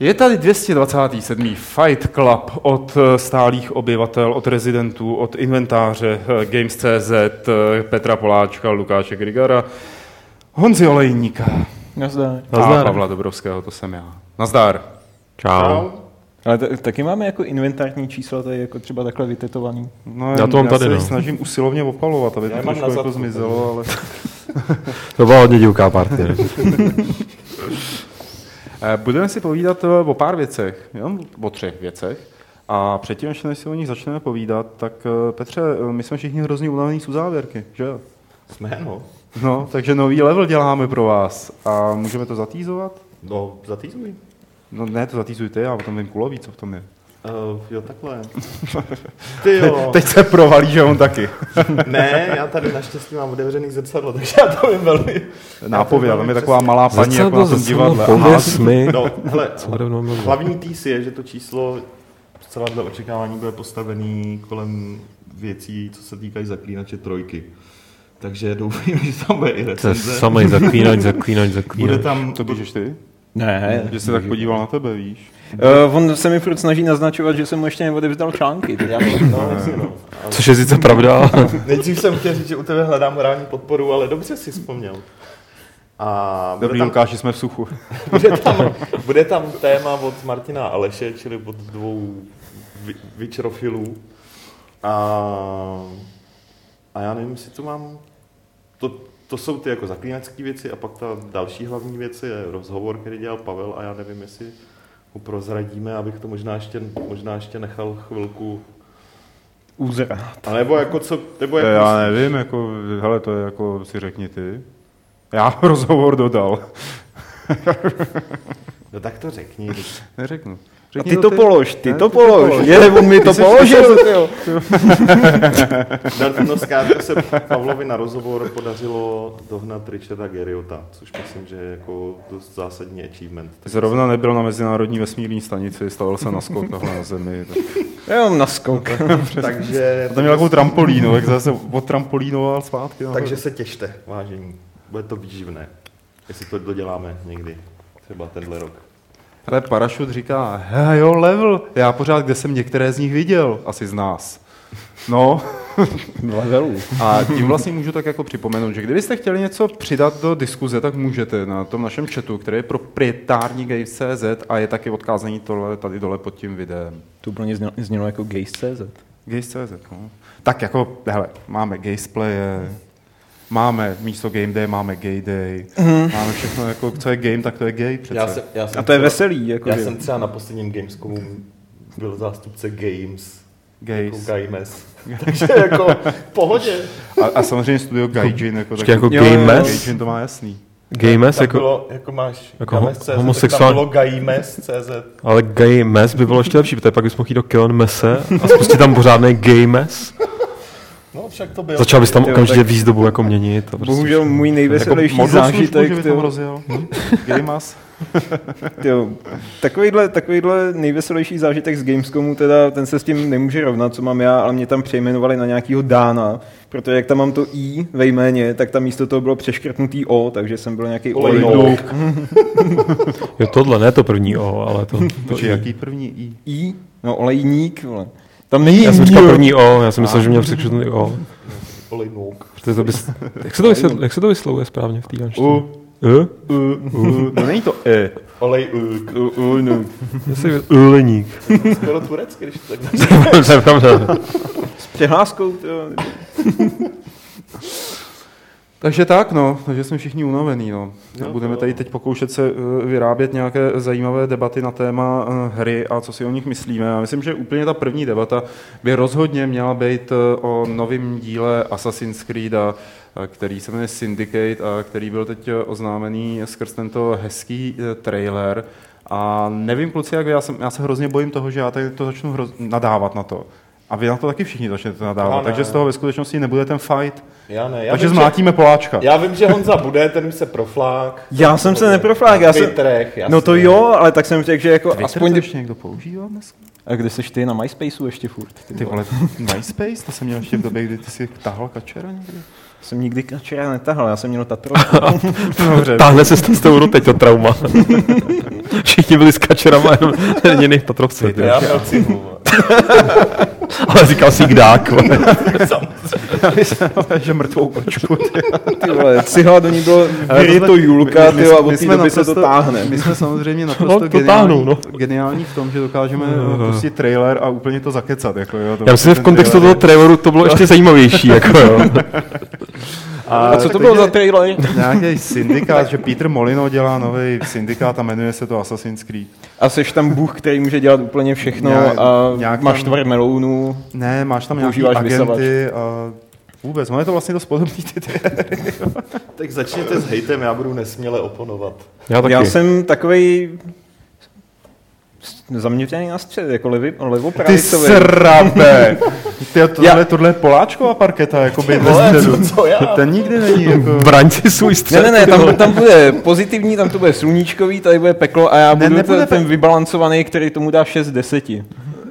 Je tady 227. Fight Club od eh, stálých obyvatel, od rezidentů, od inventáře eh, Games.cz, eh, Petra Poláčka, Lukáše Grigara, Honzi Olejníka. Nazdar. A Pavla Dobrovského, to jsem já. Nazdar. Čau. Ale t- taky máme jako inventární čísla tady jako třeba takhle vytetovaný. No, Já to mám já tady, se no. snažím usilovně opalovat, aby to trošku na jako zmizelo, ale... To byla hodně divoká partie. Eh, Budeme si povídat eh, o pár věcech, jenom o třech věcech. A předtím, než si o nich začneme povídat, tak eh, Petře, my jsme všichni hrozně unavení z uzávěrky, že jo? Jsme, no. No, takže nový level děláme pro vás a můžeme to zatýzovat? No, zatýzuj. No ne, to zatýzuj ty, já o tom vím kulový, co v tom je. Uh, jo, takhle. Ty jo. Teď se provalí, že on taky. Ne, já tady naštěstí mám otevřený zrcadlo, takže já to vím velmi. Nápověda, to tam velmi je taková malá paní jako na tom divadle. Aha, pověz mi. No, hele, bude hlavní týs je, že to číslo zcela dle očekávání bude postavený kolem věcí, co se týkají zaklínače trojky. Takže doufám, že tam bude i To je recenze. samý zaklínač, zaklínač, Bude zaklínač. tam, to píšeš ty? Ne. Že se tak podíval na tebe, víš? Uh, on se mi furt snaží naznačovat, že jsem mu ještě neodevzdal články. Tak já to, No, no. Což je sice pravda. Nejdřív jsem chtěl říct, že u tebe hledám morální podporu, ale dobře si vzpomněl. A bude Dobrý, tam, Lukáši, jsme v suchu. bude, tam, bude tam téma od Martina a Aleše, čili od dvou vičrofilů. A, a já nevím, jestli to mám... To, to jsou ty jako zaklínačské věci a pak ta další hlavní věc je rozhovor, který dělal Pavel a já nevím, jestli ho prozradíme, abych to možná ještě, možná ještě nechal chvilku. úzra. A nebo jako co, nebo jako Já nevím, jako, hele, to je jako, si řekni ty. Já rozhovor dodal. No tak to řekni. Neřeknu. A Řekni ty to ty. polož, ty Ne, to ty to polož. polož. Je, on mi to položil. jo. No, no zkrátka se Pavlovi na rozhovor podařilo dohnat Richarda Geriota, což myslím, že je jako dost zásadní achievement. Tak Zrovna nebyl na mezinárodní vesmírní stanici, stavil se na skok takhle na zemi. Tak. Jenom na skok. takže, A tam měl takovou trampolínu, jak zase odtrampolínoval zpátky. nahoru. takže se těšte, vážení. Bude to výživné, jestli to doděláme někdy, třeba tenhle rok. Ale Parašut říká, he, jo, level. Já pořád, kde jsem některé z nich viděl, asi z nás. No, Levelů. a tím vlastně můžu tak jako připomenout, že kdybyste chtěli něco přidat do diskuze, tak můžete na tom našem chatu, který je proprietární Games.cz a je taky odkázaný tohle tady dole pod tím videem. To úplně znělo, znělo jako gays.cz. Games.cz, no. Tak jako, hele, máme Gameplaye, máme místo Game Day, máme Gay Day, máme všechno, jako, co je game, tak to je gay přece. Já jsem, já jsem A to je třeba- veselý. Jako, Já že- jsem třeba na posledním Gamescomu byl zástupce Games, jako Gays. Games. Takže jako v pohodě. A, a samozřejmě studio Gaijin, jako, Počkej, jako Jo, jo, jo. Games? Gaijin to má jasný. Games tak jako... bylo, jako máš jako Games.cz, ho- tak homosexuál- tam bylo Games.cz. Ale gay mes by bylo ještě lepší, protože pak bys mohl jít do Keon Mese a spustit tam pořádný gay mes. No však to bylo. Začal bys tam Jo, okamžitě tak- výzdobu jako měnit. A prostě Bohužel můj nejveselější Jako zážitek. by tyjo, tam rozjel. Gamas. tyjo, takovýhle, takovýhle nejveselější zážitek z Gamescomu, teda ten se s tím nemůže rovnat, co mám já, ale mě tam přejmenovali na nějakýho Dána, protože jak tam mám to I ve jméně, tak tam místo toho bylo přeškrtnutý O, takže jsem byl nějaký Olejnouk. Jo, tohle, ne to první O, ale to... to Počkej, I. jaký první I? I, no olejník, vole. Tam není Já jsem říkal první O, já jsem myslel, že měl překřutný O. Protože to bys... Jak se to, vysvětl, jak se to vyslovuje správně v té danštině? U. U. U. No není to E. Olej U, u, no. Jestli Uleník. Skoro turecky, když to tak to je pravda. S přehláskou. Takže tak, no, takže jsme všichni unavený, no. Jo, Budeme tady teď pokoušet se eh, vyrábět nějaké zajímavé debaty na téma eh, hry a co si o nich myslíme. Já myslím, že úplně ta první debata by rozhodně měla být eh, o novém díle Assassin's Creed, a, a který se jmenuje Syndicate a který byl teď oznámený skrz tento hezký trailer. A nevím, kluci, jak vy, já, jsem, já se hrozně bojím toho, že já tady to začnu hroz, nadávat na to. A vy na to taky všichni začnete nadávat, takže z toho ve skutečnosti nebude ten fight. Já ne. Já takže vím, zmlátíme Poláčka. Že, já vím, že Honza bude, ten se proflák. Já jsem se neproflák, já jsem... Twitterech, jasně. No to jo, ale tak jsem řekl, že jako Twitter aspoň... to ještě někdo používá dneska? A kde seš ty na MySpaceu ještě furt? Ty vole, MySpace? To jsem měl ještě v době, kdy ty si tahal kačera někdy? Jsem nikdy kačera netahal, já jsem měl Tatro. Dobře. Táhne se z testouru teď to trauma. Všichni byli s kačerama, jenom jiných Tatrovce. ty. Já měl cihlu. Ale říkal si kdák. vole. že mrtvou kočku. ty. Ty vole, cihla do ní bylo, Ale je jsme- to Julka, my- ty a my od té jsme doby se to táhne. My jsme samozřejmě naprosto No, to geniální, táhnou, no. geniální v tom, že dokážeme uh, pustit trailer a úplně to zakecat. Jako, jo, to Já myslím, že v ten kontextu toho trailer traileru to bylo ještě zajímavější. Jako, jo. A co to bylo za trailer? Nějaký syndikát, že Peter Molino dělá nový syndikát a jmenuje se to Assassin's Creed. A seš tam Bůh, který může dělat úplně všechno Nějak- a nějak máš tam- tvar melounů. Ne, máš tam nějaký Používáš agenty a vůbec, je to vlastně dost podobný ty, ty Tak začněte s hejtem, já budu nesměle oponovat. Já taky. Já jsem takovej zaměřený na střed, jako levi, Ty levopravicový. srabe! Ty, tohle, tohle je Poláčková parketa, jako by ve co, středu. co já? Ten nikdy není jako... Braň si svůj Ne, střed. ne, ne, tam, tam bude pozitivní, tam to bude sluníčkový, tady bude peklo a já Ne, budu nebude ten, ten vybalancovaný, který tomu dá 6 z 10.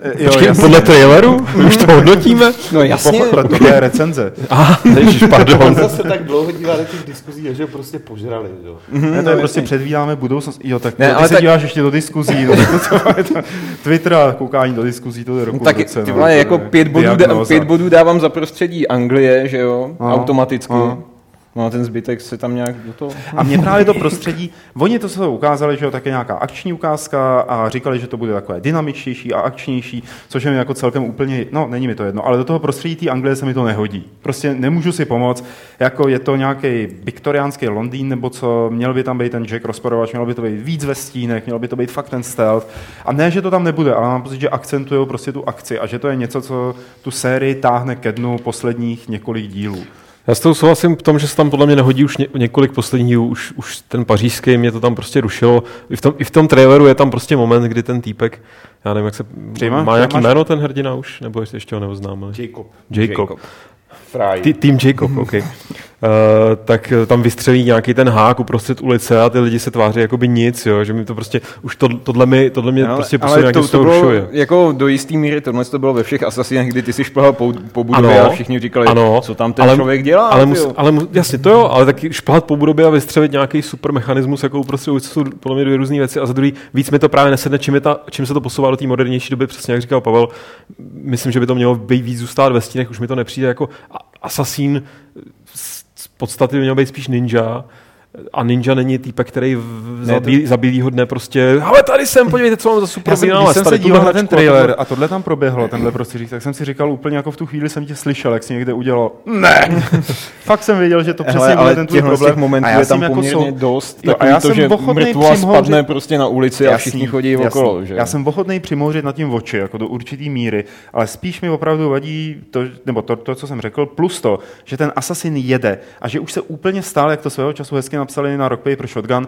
Jo, Počkej, jasně. podle traileru? Už to hodnotíme? No jasně. Pochopil, tohle je recenze. Aha, ježiš, pardon. Honza se tak dlouho dívá do těch diskuzí, že ho prostě požrali. Jo. Ne, to je no, prostě předvídáme budoucnost. Jo, tak Ne, ty ale se tak- díváš ještě do diskuzí. No, to, to, to, Twitter a koukání do diskuzí, to je roku Tak roce, ty no, vole, to jako pět bodů, dá, pět bodů dávám za prostředí Anglie, že jo, Aha, automaticky. aha. No a ten zbytek se tam nějak do toho... A mě právě to prostředí, oni to se ukázali, že jo, tak je nějaká akční ukázka a říkali, že to bude takové dynamičtější a akčnější, což je mi jako celkem úplně, no není mi to jedno, ale do toho prostředí té Anglie se mi to nehodí. Prostě nemůžu si pomoct, jako je to nějaký viktoriánský Londýn nebo co, měl by tam být ten Jack rozporovač, mělo by to být víc ve stínech, mělo by to být fakt ten stealth. A ne, že to tam nebude, ale mám pocit, že akcentují prostě tu akci a že to je něco, co tu sérii táhne ke dnu posledních několik dílů. Já s tou souhlasím v tom, že se tam podle mě nehodí už ně, několik posledních už, už ten pařížský mě to tam prostě rušilo. I v, tom, I v tom traileru je tam prostě moment, kdy ten týpek, já nevím, jak se, Přijma? má nějaký jméno ten hrdina už, nebo jestli ještě ho neoznámili? Jacob. Jacob. Jacob. Fry. Tým Jacob, OK. Uh, tak eh, tam vystřelí nějaký ten hák uprostřed ulice a ty lidi se tváří jako by nic, jo, že mi to prostě, už to, tohle, mi, tohle mě Ale, prostě ale to, to bylo jako do jistý míry, tohle to bylo ve všech asasinech, kdy ty si šplhal po, po budově Ano. a všichni říkali, Ano, co tam ten ale- člověk dělá. Ale, mus, ale mus, jasně to jo, ale taky šplhat po budově a vystřelit nějaký super mechanismus, jako uprostřed ulice jsou podle mě dvě různé věci a za druhý víc mi to právě nesedne, čím, je ta, čím se to posouvá do té modernější doby, přesně jak říkal Pavel, myslím, že by to mělo být víc zůstat ve stínech, už mi to nepřijde jako asasín, z podstaty by měl být spíš ninja, a ninja není týpek, který v, Ne, za, to- bílý, za bílýho dne prostě, ale tady jsem, podívejte, co mám za super Já jsem, když vynález, jsem tady se díval na ten hračku a tohle- trailer a tohle tam proběhlo, tenhle prostředí, tak jsem si říkal úplně jako v tu chvíli jsem tě slyšel, jak jsi někde udělal. Ne! Fakt jsem věděl, že to přesně Hele, bude ale ten tvůj problém. těch momentů a já je tam jsem jako poměrně sou- dost. Jo, a já to, jsem že přimhouřit- spadne prostě na ulici a všichni chodí jasný. okolo. Že? Já jsem ochotný přimouřit nad tím oči, jako do určitý míry, ale spíš mi opravdu vadí to, nebo to, to, co jsem řekl, plus to, že ten Assassin jede a že už se úplně stál, jak to svého času hezky napsali na Rock Paper Shotgun,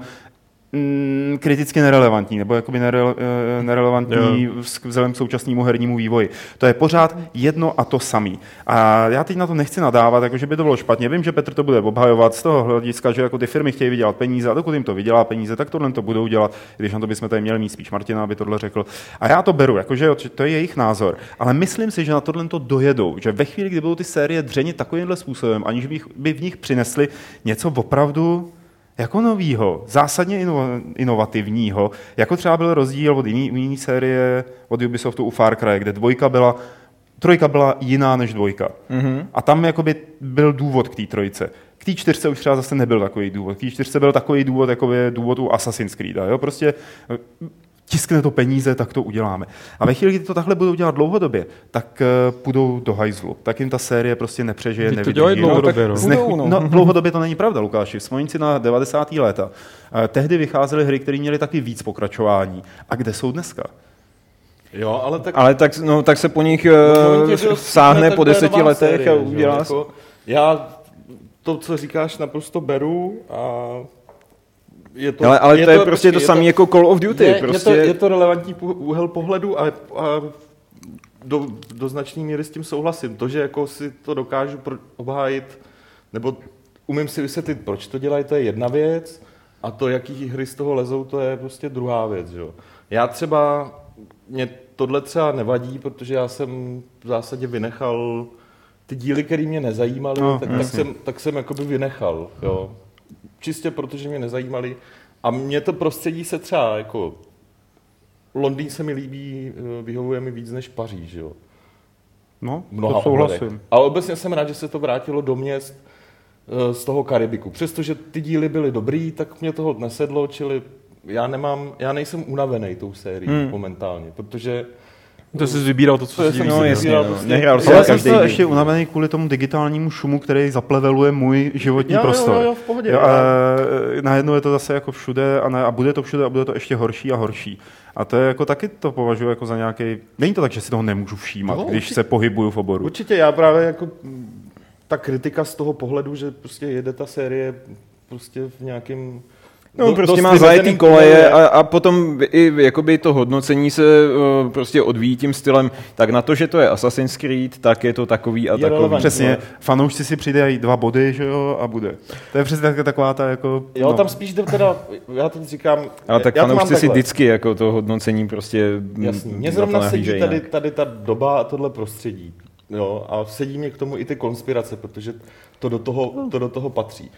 mm, kriticky nerelevantní, nebo jakoby nerele, eh, nerelevantní vz- vzhledem k současnému hernímu vývoji. To je pořád jedno a to samý. A já teď na to nechci nadávat, jako že by to bylo špatně. Vím, že Petr to bude obhajovat z toho hlediska, že jako ty firmy chtějí vydělat peníze a dokud jim to vydělá peníze, tak tohle to budou dělat, když na to bychom tady měli mít spíš Martina, aby tohle řekl. A já to beru, jakože jo, to je jejich názor. Ale myslím si, že na tohle to dojedou, že ve chvíli, kdy budou ty série dřenit takovýmhle způsobem, aniž by v nich přinesli něco opravdu jako novýho, zásadně ino- inovativního, jako třeba byl rozdíl od jiný, jiný série od Ubisoftu u Far Cry, kde dvojka byla, trojka byla jiná než dvojka. Mm-hmm. A tam jakoby byl důvod k té trojce. K té čtyřce už třeba zase nebyl takový důvod. K té čtyřce byl takový důvod, jako je důvod u Assassin's Creed. Jo? Prostě tiskne to peníze, tak to uděláme. A ve chvíli, kdy to takhle budou dělat dlouhodobě, tak uh, půjdou do hajzlu. Tak jim ta série prostě nepřežije, to nevydrží. dělají dlouhodobě, no. Budou, no. no. dlouhodobě to není pravda, Lukáši. Vzpomeň si na 90. léta. Eh, Tehdy vycházely hry, které měly taky víc pokračování. A kde jsou dneska? Jo, ale tak... Ale tak, no, tak se po nich uh, že sáhne tak po deseti letech série, a udělá jako, Já to, co říkáš, naprosto beru a je to, ale, ale to je prostě to počkej, samé jako Call of Duty. je, prostě... je, to, je to relevantní úhel pohledu a, a do, do značné míry s tím souhlasím. To, že jako si to dokážu pro, obhájit, nebo umím si vysvětlit, proč to dělají, to je jedna věc, a to, jaký hry z toho lezou, to je prostě druhá věc. Že? jo. Já třeba, mě tohle třeba nevadí, protože já jsem v zásadě vynechal ty díly, které mě nezajímaly, No, tak, tak, jsem, tak jsem jakoby vynechal. Jo. Čistě protože mě nezajímaly. A mě to prostředí se třeba jako Londýn se mi líbí, eh, vyhovuje mi víc než Paříž, jo. No, mnoha to souhlasím. ohledech. Ale obecně jsem rád, že se to vrátilo do měst eh, z toho Karibiku. Přestože ty díly byly dobrý, tak mě toho nesedlo, čili já nemám, já nejsem unavený tou sérií Hmm. momentálně, protože To jsi vybíral to, co To si jsem No jasně, no. prostě- nehrál jsem Ale Já jsem ještě unavený kvůli tomu digitálnímu šumu, který zapleveluje můj životní Jo, jo, prostor. jo, jo, v pohodě. Jo, a najednou je to zase jako všude a, ne, a bude to všude a bude to ještě horší a horší. A to je jako taky to považuji jako za nějaký. Není to tak, že si toho nemůžu všímat, No, když určitě. se pohybuju v oboru. Určitě já právě jako mm, ta kritika z toho pohledu, že prostě jede ta série prostě v nějakém No, do- prostě má zajetý koleje a, a potom i jakoby to hodnocení se uh, prostě odvíjí tím stylem, tak na to, že to je Assassin's Creed, tak je to takový a Je takový. relevantní. Přesně, No. fanoušci si přidají dva body, že jo, a bude. To je přesně tak- taková ta jako... Jo, tam spíš jde teda, já teď říkám, Ale tak to fanoušci si vždycky jako to hodnocení prostě Jasný. Mně na zrovna to sedí tady, tady ta doba a tohle prostředí. Jo, a sedí mě k tomu i ty konspirace, protože to do toho, to do toho patří.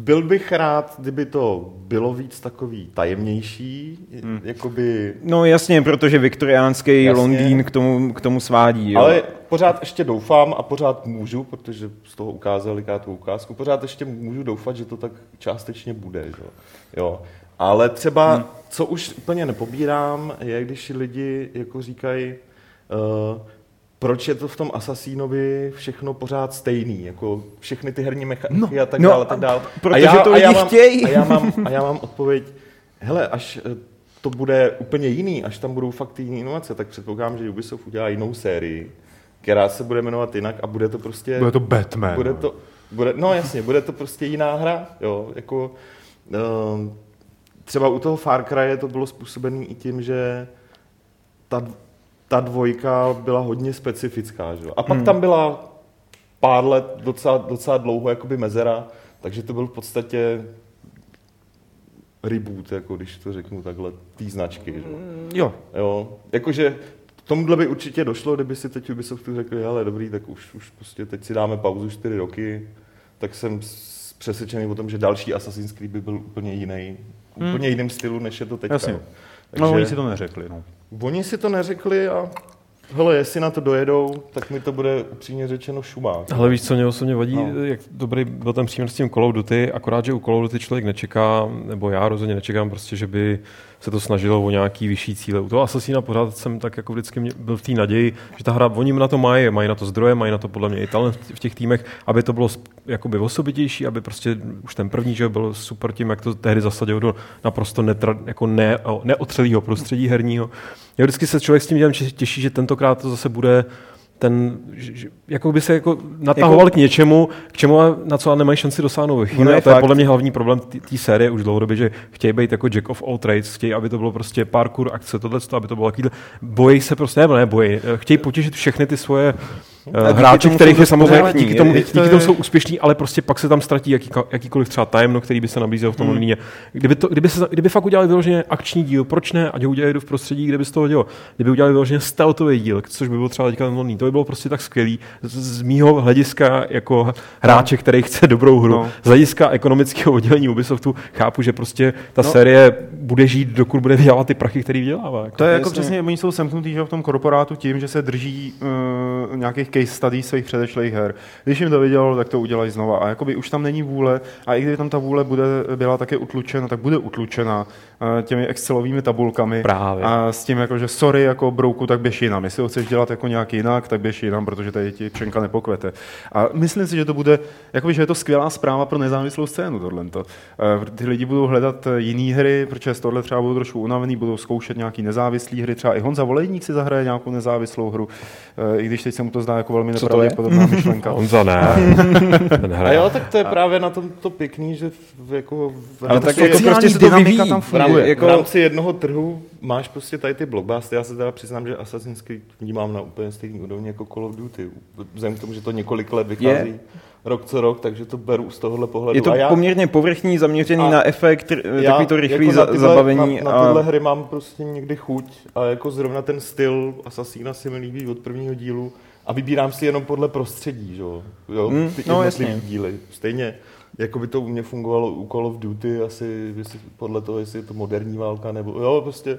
Byl bych rád, kdyby to bylo víc takový tajemnější, hmm. jakoby, No jasně, protože viktoriánský Jasně. Londýn k tomu, k tomu svádí. Jo. ale pořád ještě doufám a pořád můžu, protože z toho ukázali tu ukázku, pořád ještě můžu doufat, že to tak částečně bude. Že? jo. Jo. Ale třeba, hmm. co už úplně nepobírám, je, když lidi jako říkají, uh, proč je to v tom Assassinovi všechno pořád stejný, jako všechny ty herní mechaniky no, a tak no, dále, a tak dále. protože a já, to a já lidi mám, chtějí. A já, mám, a já mám odpověď, hele, až eh, to bude úplně jiný, až tam budou fakt jiné inovace, tak předpokládám, že Ubisoft udělá jinou sérii, která se bude jmenovat jinak a bude to prostě... Bude to Batman. Bude to, bude, no jasně, bude to prostě jiná hra, jo, jako um, třeba u toho Far Cry to bylo způsobené i tím, že ta, ta dvojka byla hodně specifická, že? A pak hmm. tam byla pár let docela, docela dlouho jakoby mezera, takže to byl v podstatě reboot, jako když to řeknu takhle, té značky. Že? Jo, Jo, jakože tomuhle by určitě došlo, kdyby si teď Ubisoftu řekli, hele, dobrý, tak už, už prostě teď si dáme pauzu 4 roky, tak jsem přesvědčený o tom, že další Assassin's Creed by byl úplně jiný, hmm. úplně jiným stylu, než je to teďka. Jasně. Jo. Takže... no oni si to neřekli. No. Oni si to neřekli a hele, jestli na to dojedou, tak mi to bude upřímně řečeno šumák. Ale víš, co mě osobně vadí, No. no. jak dobrý byl ten příměr s tím Call of Duty, akorát, že u Call of Duty člověk nečeká, nebo já rozhodně nečekám prostě, že by se to snažilo o nějaký vyšší cíle. U toho Assassina pořád jsem tak jako vždycky byl v té naději, že ta hra, oni na to mají, mají na to zdroje, mají na to podle mě i talent v těch týmech, aby to bylo jakoby osobitější, aby prostě už ten první, že byl super tím, jak to tehdy zasadilo do naprosto netra, jako ne, neotřelého prostředí herního. Já vždycky se člověk s tím dělem těší, že tentokrát to zase bude ten, že- jako by se jako natahoval jako, k něčemu, k čemu a na co ale nemají šanci dosáhnout ve chvíli. je A to je fakt- podle mě hlavní problém té série už dlouhodobě, že chtějí být jako Jack of all trades, chtějí, aby to bylo prostě parkour, akce, tohle, aby to bylo takový, bojí se prostě, nebo ne, bojí, chtějí potěšit všechny ty svoje A díky hráče, tomu kterých je samozřejmě, díky tomu, Je- díky tomu jsou úspěšní, ale prostě pak se tam ztratí jaký, jakýkoliv třeba tajemno, který by se nabízel v tom hmm. Kdyby, to, kdyby, se, kdyby fakt udělali vyloženě akční díl, proč ne? Ať ho udělali v prostředí, kde by z toho dělo. Kdyby udělali vyloženě stealthový díl, což by bylo třeba teďka ten to by bylo prostě tak skvělý. Z, mýho hlediska jako hráče, který chce dobrou hru, No. no. z hlediska ekonomického oddělení Ubisoftu chápu, že prostě ta No. no. série bude žít, dokud bude vydělávat ty prachy, který vydělává. Jako. To je jako Jasně. přesně, oni jsou semknutí že, v tom korporátu tím, že se drží uh, nějakých case studies svých předešlých her. Když jim to vydělalo, tak to udělají znova. A jakoby už tam není vůle, a i kdyby tam ta vůle bude, byla také utlučena, tak bude utlučena uh, těmi Excelovými tabulkami. Právě. A s tím, jako, že sorry, jako brouku, tak běž jinam. Jestli ho chceš dělat jako nějak jinak, tak běž jinam, protože tady ti pšenka nepokvete. A myslím si, že to bude, jakoby, že je to skvělá zpráva pro nezávislou scénu, tohle. Ty lidi budou hledat eh, jiné hry, protože z tohle třeba budou trošku unavený, budou zkoušet nějaký nezávislé hry. Třeba i Honza Volejník si zahraje nějakou nezávislou hru, eh, i když teď se mu to zdá jako jako velmi nepravděpodobná myšlenka. Honza ne. A jo, tak to je právě na tom to pěkný, že v, jako v Ale tak rámci- jako prostě se to dynamika vyvíjí. tam funguje. jako- v rámci jednoho trhu máš prostě tady ty blockbustery. Já se teda přiznám, že Assassin's Creed vnímám na úplně stejný úrovni jako Call of Duty. Vzhledem k tomu, že to několik let vychází Je. rok co rok, takže to beru z tohohle pohledu. Je to a já, poměrně povrchní, zaměřený A na efekt, já takový to rychlý jako za, na tyhle, zabavení. Na, na a tyhle hry mám prostě někdy chuť a jako zrovna ten styl Assassina se mi líbí od prvního dílu a vybírám si jenom podle prostředí, že jo? jo Mm, ty no, jasně. díly. Stejně jako by to u mě fungovalo u Call of Duty, asi podle toho, jestli je to moderní válka, nebo jo, prostě.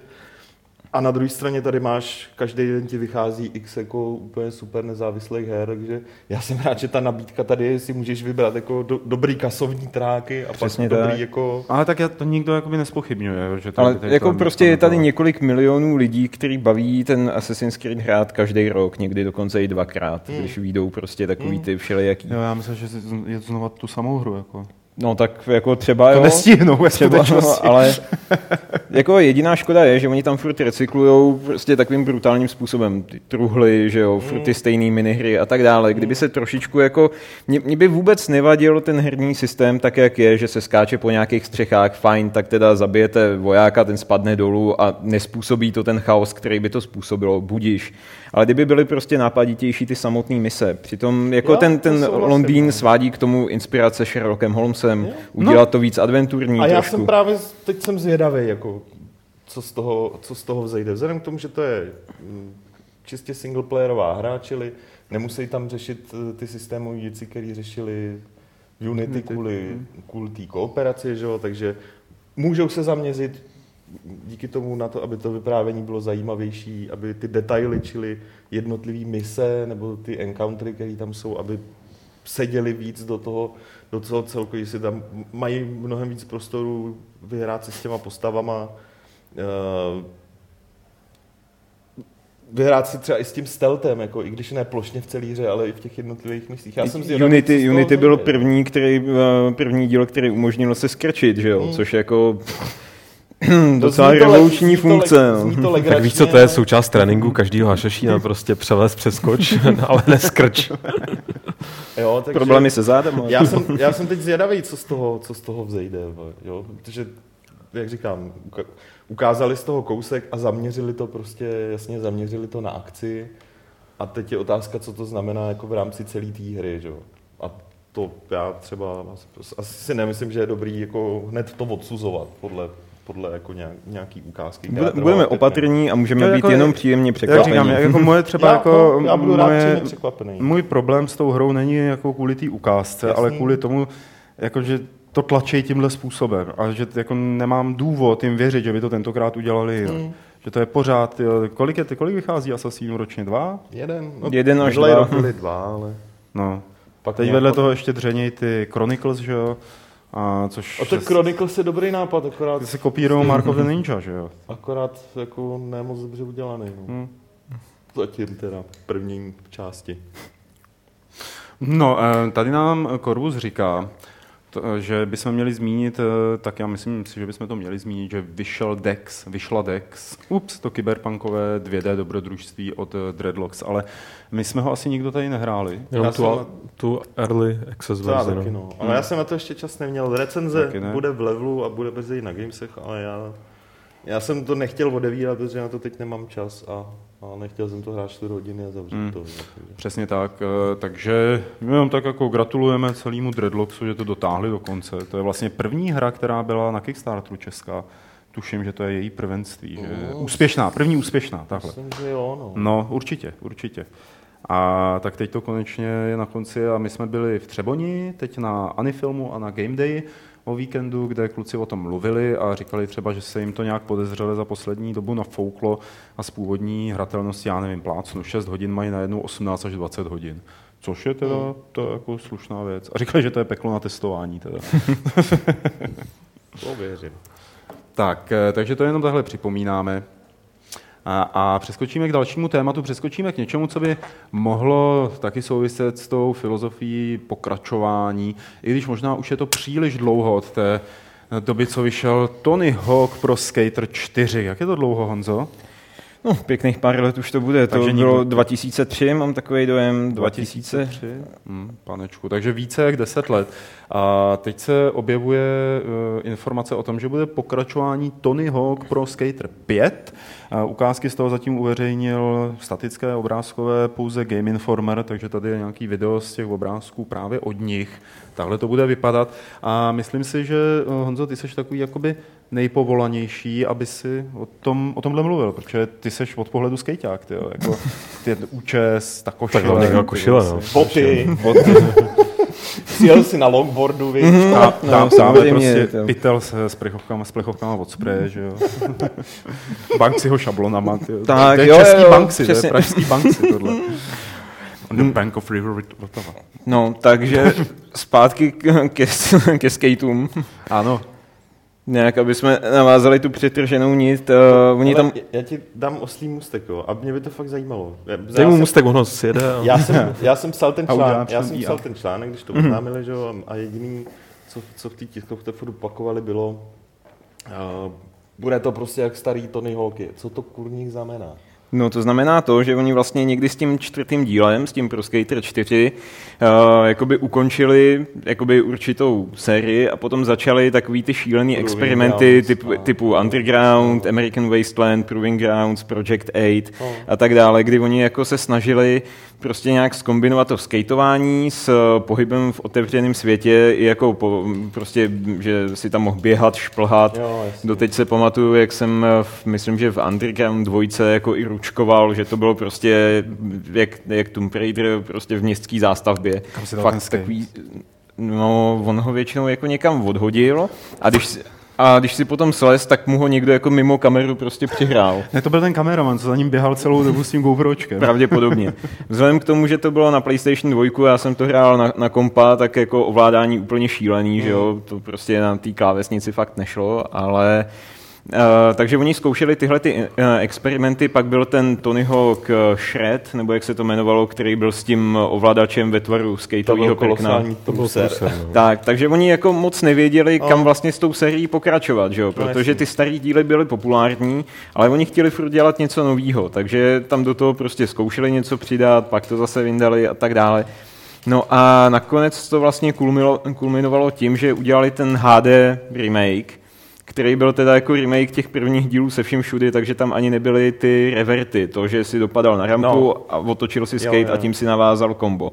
A na druhé straně tady máš, každý den ti vychází x jako úplně super nezávislých her, takže já jsem rád, že ta nabídka tady je, si můžeš vybrat jako do, dobrý kasovní tráky a Přesně pak tak. dobrý jako... Ale tak já to nikdo jakoby nespochybňuje, že to Ale tady jako prostě je tady několik milionů lidí, který baví ten Assassin's Creed hrát každý rok, někdy dokonce i dvakrát, Hmm. když vyjdou prostě takový ty všelijaký. Jo, já myslím, že je to znova tu samou hru. Jako. No tak jako třeba To jo. nestihnou ve Třeba, no, ale jako jediná škoda je, že oni tam furt recyklujou prostě takovým brutálním způsobem ty truhly, že jo, furt ty stejné minihry a tak dále. Kdyby se trošičku jako, mě, mě by vůbec nevadil ten herní systém tak, jak je, že se skáče po nějakých střechách, fajn, tak teda zabijete vojáka, ten spadne dolů a nespůsobí to ten chaos, který by to způsobilo, budíš. Ale kdyby byly prostě nápaditější ty samotné mise, přitom jako Jo, ten, ten Londýn no. svádí k tomu inspirace Sherlockem Holmesem, udělat to víc adventurní A já trošku. jsem právě, teď jsem zvědavý, jako, co, z toho, co z toho vzejde. Vzhledem k tomu, že to je mm, čistě singleplayerová hra, čili nemusí tam řešit eh, ty systémové věci, které řešili v Unity kvůli, kvůli té kooperaci, že jo? takže můžou se zaměřit díky tomu na to, aby to vyprávění bylo zajímavější, aby ty detaily, čili jednotlivé mise nebo ty encountery, které tam jsou, aby seděli víc do toho, do toho celku, jestli tam mají mnohem víc prostoru vyhrát si s těma postavama, eh, vyhrát si třeba i s tím stealthem, jako, i když ne plošně v celé hře, ale i v těch jednotlivých misích. Já jsem zvědavý, co z Unity, Unity byl vzejde. první, který, eh, první díl, který umožnil se skrčit, že jo? Mm. Což jako docela revoluční zní to le- funkce. zní no. to Tak víš, co to je součást tréninku každého hašešína, prostě přelez, přeskoč, ale neskrč. Jo, takže Problémy se zádem. já, jsem, já jsem teď zvědavý, co z toho, co z toho vzejde. Jo? Protože, jak říkám, ukázali z toho kousek a zaměřili to prostě, jasně zaměřili to na akci. A teď je otázka, co to znamená jako v rámci celé té hry. Že? jo. A to já třeba asi si nemyslím, že je dobrý jako hned to odsuzovat podle, podle jako nějak, nějaký ukázky. Bude- Budeme opatrní a můžeme To být jako- jenom příjemně překvapení. říkám, jako moje třeba Já- jako no, já budu moje, můj problém s tou hrou není jako kvůli té ukázce, Jasný. ale kvůli tomu, jako že to tlačí tímhle způsobem a že jako nemám důvod jim věřit, že by to tentokrát udělali. Hmm. Že to je pořád, kolik, je, kolik vychází Asasínů ročně? Dva? Jeden, no, Jeden až dva. dva, ale... No. Pak Teď vedle toho ještě dřeněj ty Chronicles, že jo? A což A to Chronicles je dobrý nápad, akorát, ty se kopírují Mark of the Ninja, že jo? akorát jako ne moc dobře udělaný. No. Hmm. Zatím teda v první části. No, eh, tady nám Corvus říká, to, eh, že bychom měli zmínit, eh, tak já myslím si, že bychom to měli zmínit, že vyšel Dex, vyšla Dex, ups, to kyberpunkové 2D dobrodružství od eh, Dreadlocks, ale my jsme ho asi nikdo tady nehráli. Jenom Já tu, jsem tu early access verzi. taky, no. no. Ale já jsem na to ještě čas neměl. Recenze ne. bude v levelu a bude brzy na Gamesech, ale já, já jsem to nechtěl odevírat, protože na to teď nemám čas a, a nechtěl jsem to hrát 4 hodiny a zavřít Hmm. to. Přesně tak, eh, takže my jenom tak jako gratulujeme celému Dreadlocksu, že to dotáhli do konce. To je vlastně první hra, která byla na Kickstarteru česká. Tuším, že to je její prvenství. Že... No. Úspěšná, první úspěšná, takhle. Myslím, že jo, no. No, určitě, určitě. A tak teď to konečně je na konci a my jsme byli v Třeboni, teď na Anifilmu a na Game Day o víkendu, kde kluci o tom mluvili a říkali třeba, že se jim to nějak podezřele za poslední dobu nafouklo a z původní hratelnosti, já nevím, plácnu, 6 hodin mají najednou 18 až 20 hodin. Což je teda to je jako slušná věc. A říkali, že to je peklo na testování. Teda. To věřím. Tak, eh, takže to jenom takhle připomínáme. A, a přeskočíme k dalšímu tématu, přeskočíme k něčemu, co by mohlo taky souviset s tou filozofií pokračování, i když možná už je to příliš dlouho od té doby, co vyšel Tony Hawk pro Skater 4. Jak je to dlouho, Honzo? No, pěkných pár let už to bude. To Takže bylo nikdo- 2003, mám takový dojem. 2000. 2003? Hmm, panečku, takže více jak 10 let. A teď se objevuje uh, informace o tom, že bude pokračování Tony Hawk Pro Skater 5. Uh, ukázky z toho zatím uveřejnil statické obrázkové pouze Game Informer, takže tady je nějaký video z těch obrázků právě od nich. Takhle to bude vypadat. A myslím si, že uh, Honzo, ty jsi takový jakoby nejpovolanější, aby si o, tom, o tomhle mluvil, protože ty seš od pohledu skejťák, ty jo, jako ty účes, ta košile. hlavně jako ty košile, no. vlasy. Boty. Přijel si na longboardu, víš? A tam, No, tam je samozřejmě, prostě to. pytel se s plechovkama, s plechovkama od spreje, že jo. Banksiho šablonama, ty jo. Tak, to je jo, český jo, Banksy, to je přesně. pražský Banksy, tohle. On the bank of river Vltava. No, takže zpátky k- ke, ke skateům. Ano. Nějak, aby jsme navázali tu přetrženou nit. Uh, oni tam... já ti dám oslý můstek, jo, a mě by to fakt zajímalo. Dej mu jsem- mustek, ono sjede. Já jsem, já jsem psal ten článek, já jsem psal ten článek, když to oznámili, že jo, a jediný, co, co v té tiskovce furt opakovali, bylo, uh, bude to prostě jak starý Tony Hawky. Co to kurník znamená? No to znamená to, že oni vlastně někdy s tím čtvrtým dílem, s tím Pro Skater 4, uh, jakoby ukončili jakoby určitou sérii a potom začali takový ty šílený Proving experimenty Grounds typu, a- typu Underground, American Wasteland, Proving Grounds, Project 8 No. a tak dále, kdy oni jako se snažili prostě nějak skombinovat to skateování s eh, pohybem v otevřeném světě, i jako po, prostě, že si tam mohl běhat, šplhat. Jo. Doteď se pamatuju, jak jsem, eh, v, myslím, že v Underground dvojce jako i ručkoval, že to bylo prostě jak, jak Tomb Raider prostě v městské zástavbě. Kam si Fakt takový, no on ho většinou jako někam odhodil a když, si- a když si potom slez, tak mu ho někdo jako mimo kameru prostě přihrál. Ne, to byl ten kameraman, co za ním běhal celou dobu s tím GoPročkem. Pravděpodobně. Vzhledem k tomu, že to bylo na PlayStation 2, já jsem to hrál na, na kompa, tak jako ovládání úplně šílený, že jo, to prostě na té klávesnici fakt nešlo, ale Uh, takže oni zkoušeli tyhle ty uh, experimenty, pak byl ten Tony Hawk eh, Shred, nebo jak se to jmenovalo, který byl s tím ovladačem ve tvaru skateového prkna. to byl ser. Tak, takže oni jako moc nevěděli, No. kam vlastně s tou sérií pokračovat, že jo? protože jasně. ty starý díly byly populární, ale oni chtěli furt dělat něco nového, takže tam do toho prostě zkoušeli něco přidat, pak to zase vyndali a tak dále. No a nakonec to vlastně kulminovalo tím, že udělali ten HD remake, který byl teda jako remake těch prvních dílů se vším všudy, takže tam ani nebyly ty reverty, to, že si dopadal na rampu No. a otočil si Jo, skate jo. a tím si navázal kombo.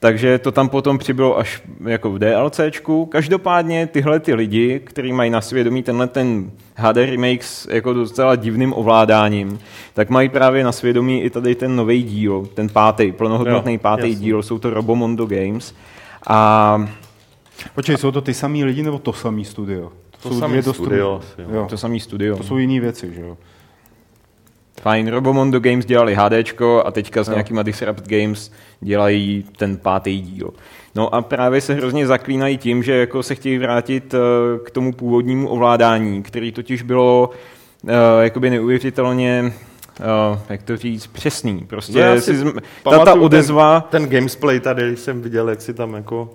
Takže to tam potom přibylo až jako v DLCčku. Každopádně tyhle ty lidi, kteří mají na svědomí tenhle ten HD remake s jako docela divným ovládáním, tak mají právě na svědomí i tady ten nový díl, ten pátý, plnohodnotný Jo, pátý jasně. díl, jsou to Robomondo Games. A Počkej, jsou to ty samý lidi nebo to samý studio? To jsou samý dvě studio asi, jo. to samý studio. To jsou jiné věci, že jo? Fajn, Robomondo Games dělali HDčko a teďka s Jo. nějakýma Disrupt Games dělají ten pátý díl. No a právě se hrozně zaklínají tím, že jako se chtějí vrátit eh, k tomu původnímu ovládání, který totiž bylo eh, jakoby neuvěřitelně Uh, jak to říct, přesný. Prostě si ta, ta odezva, Ten, ten gamesplay tady jsem viděl, jak si tam jako...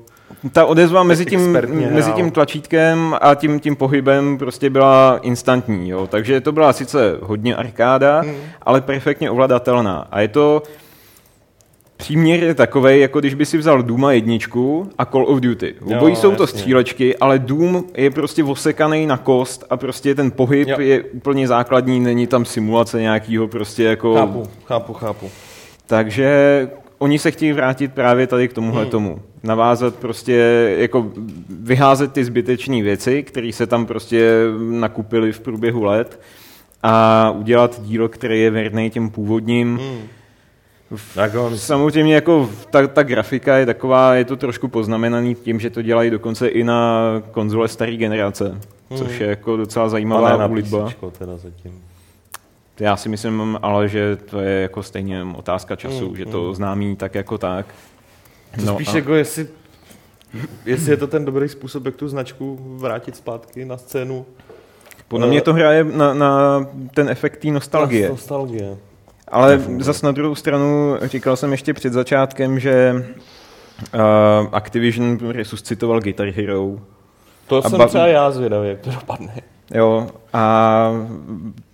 ta odezva mezi tím, mezi tím tlačítkem a tím, tím pohybem prostě byla instantní. Jo. Takže to byla sice hodně arkáda, Hmm. ale perfektně ovladatelná. A je to příměr je takovej, jako když by si vzal Duma jedničku a Call of Duty. Obojí jsou to jasně. střílečky, ale Doom je prostě osekaný na kost a prostě ten pohyb Jo. je úplně základní, není tam simulace nějakýho prostě jako... Chápu, chápu, chápu. Takže oni se chtějí vrátit právě tady k tomuhle tomu. Navázat prostě, jako vyházet ty zbytečné věci, které se tam prostě nakupily v průběhu let a udělat dílo, které je věrný těm původním. Hmm. Tak Samozřejmě jako ta, ta grafika je taková, je to trošku poznamenaný tím, že to dělají dokonce i na konzole staré generace, což je jako docela zajímavá písíčko teda zatím. Já si myslím, ale že to je jako stejně otázka času, Mm, že to známí tak jako tak. To no spíš a- jako jestli, jestli je to ten dobrý způsob, jak tu značku vrátit zpátky na scénu. Podle mě to hraje na, na ten efekt té nostalgie. Nostalgie. Ale zas na druhou stranu říkal jsem ještě před začátkem, že uh, Activision resuscitoval Guitar Hero. To A jsem ba- třeba já zvědavý, jak to dopadne. Jo, a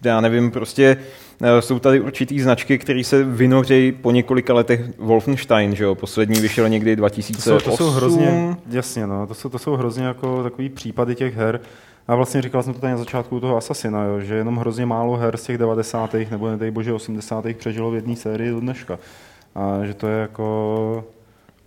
já nevím, prostě eh, jsou tady určitý značky, které se vynoří po několika letech Wolfenstein, že jo? Poslední vyšel někdy To 2008. jsou, to jsou hrozně, jasně, no, to jsou, to jsou hrozně jako takový případy těch her. A vlastně říkal jsem to tady na začátku toho Assassina, jo, že jenom hrozně málo her z těch 90. nebo nedej bože 80. přežilo v jedné sérii do dneška. A že to je jako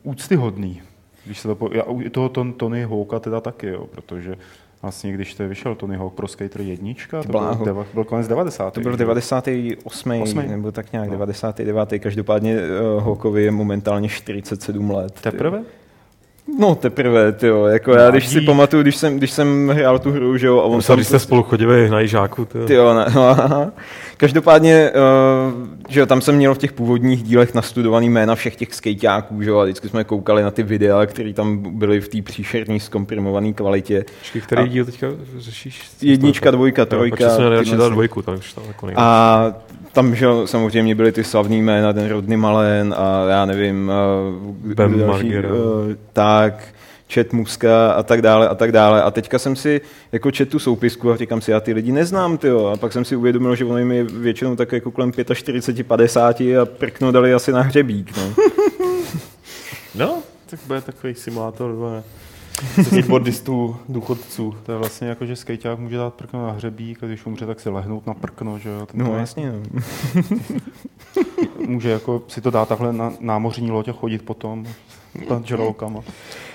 úctyhodný. Když se to po, já, u toho Ton, Tony Hawka teda taky, jo, protože vlastně když to vyšel Tony Hawk Pro Skater jednička, to byl, deva, byl konec 90. To byl že? 98. Osmý. nebo tak nějak No. 99. Každopádně uh, Hawkovi je momentálně 47 let. Teprve? No teprve, jo. Jako já, když si pamatuju, když jsem, když jsem hrál tu hru, že jo, a on Musel, tam když jste spolu chodili na jižáku. Ty jo, ne, no, aha. Každopádně, uh, že jo, tam jsem měl v těch původních dílech nastudovaný jména všech těch skejťáků, že jo, a vždycky jsme koukali na ty videa, které tam byly v té příšerní zkomprimované kvalitě. Počkej, který A- díl teďka řešíš? Jednička, dvojka, Jo, trojka. Protože jsem nejradši dal dvojku, tam už tam jako nejde. A tam, že jo, samozřejmě byly ty slavný jména, ten Rodney Malen a já nevím, uh, Bam další, uh, tak, Chet Muska a tak dále a tak dále. A teďka jsem si jako čet tu soupisku a říkám si, já ty lidi neznám, tyjo. A pak jsem si uvědomil, že ono jim je většinou tak jako kolem 45, 50 a prkno dali asi na hřebík. No. No, tak bude takový simulátor vole, skateboardistů, důchodců. To je vlastně jako, že skejťák může dát prkno na hřebík a když umře, tak si lehnout na prkno, že jo. Ten no jasně. No. Může jako si to dát takhle na námořní loď a chodit potom s žralokama.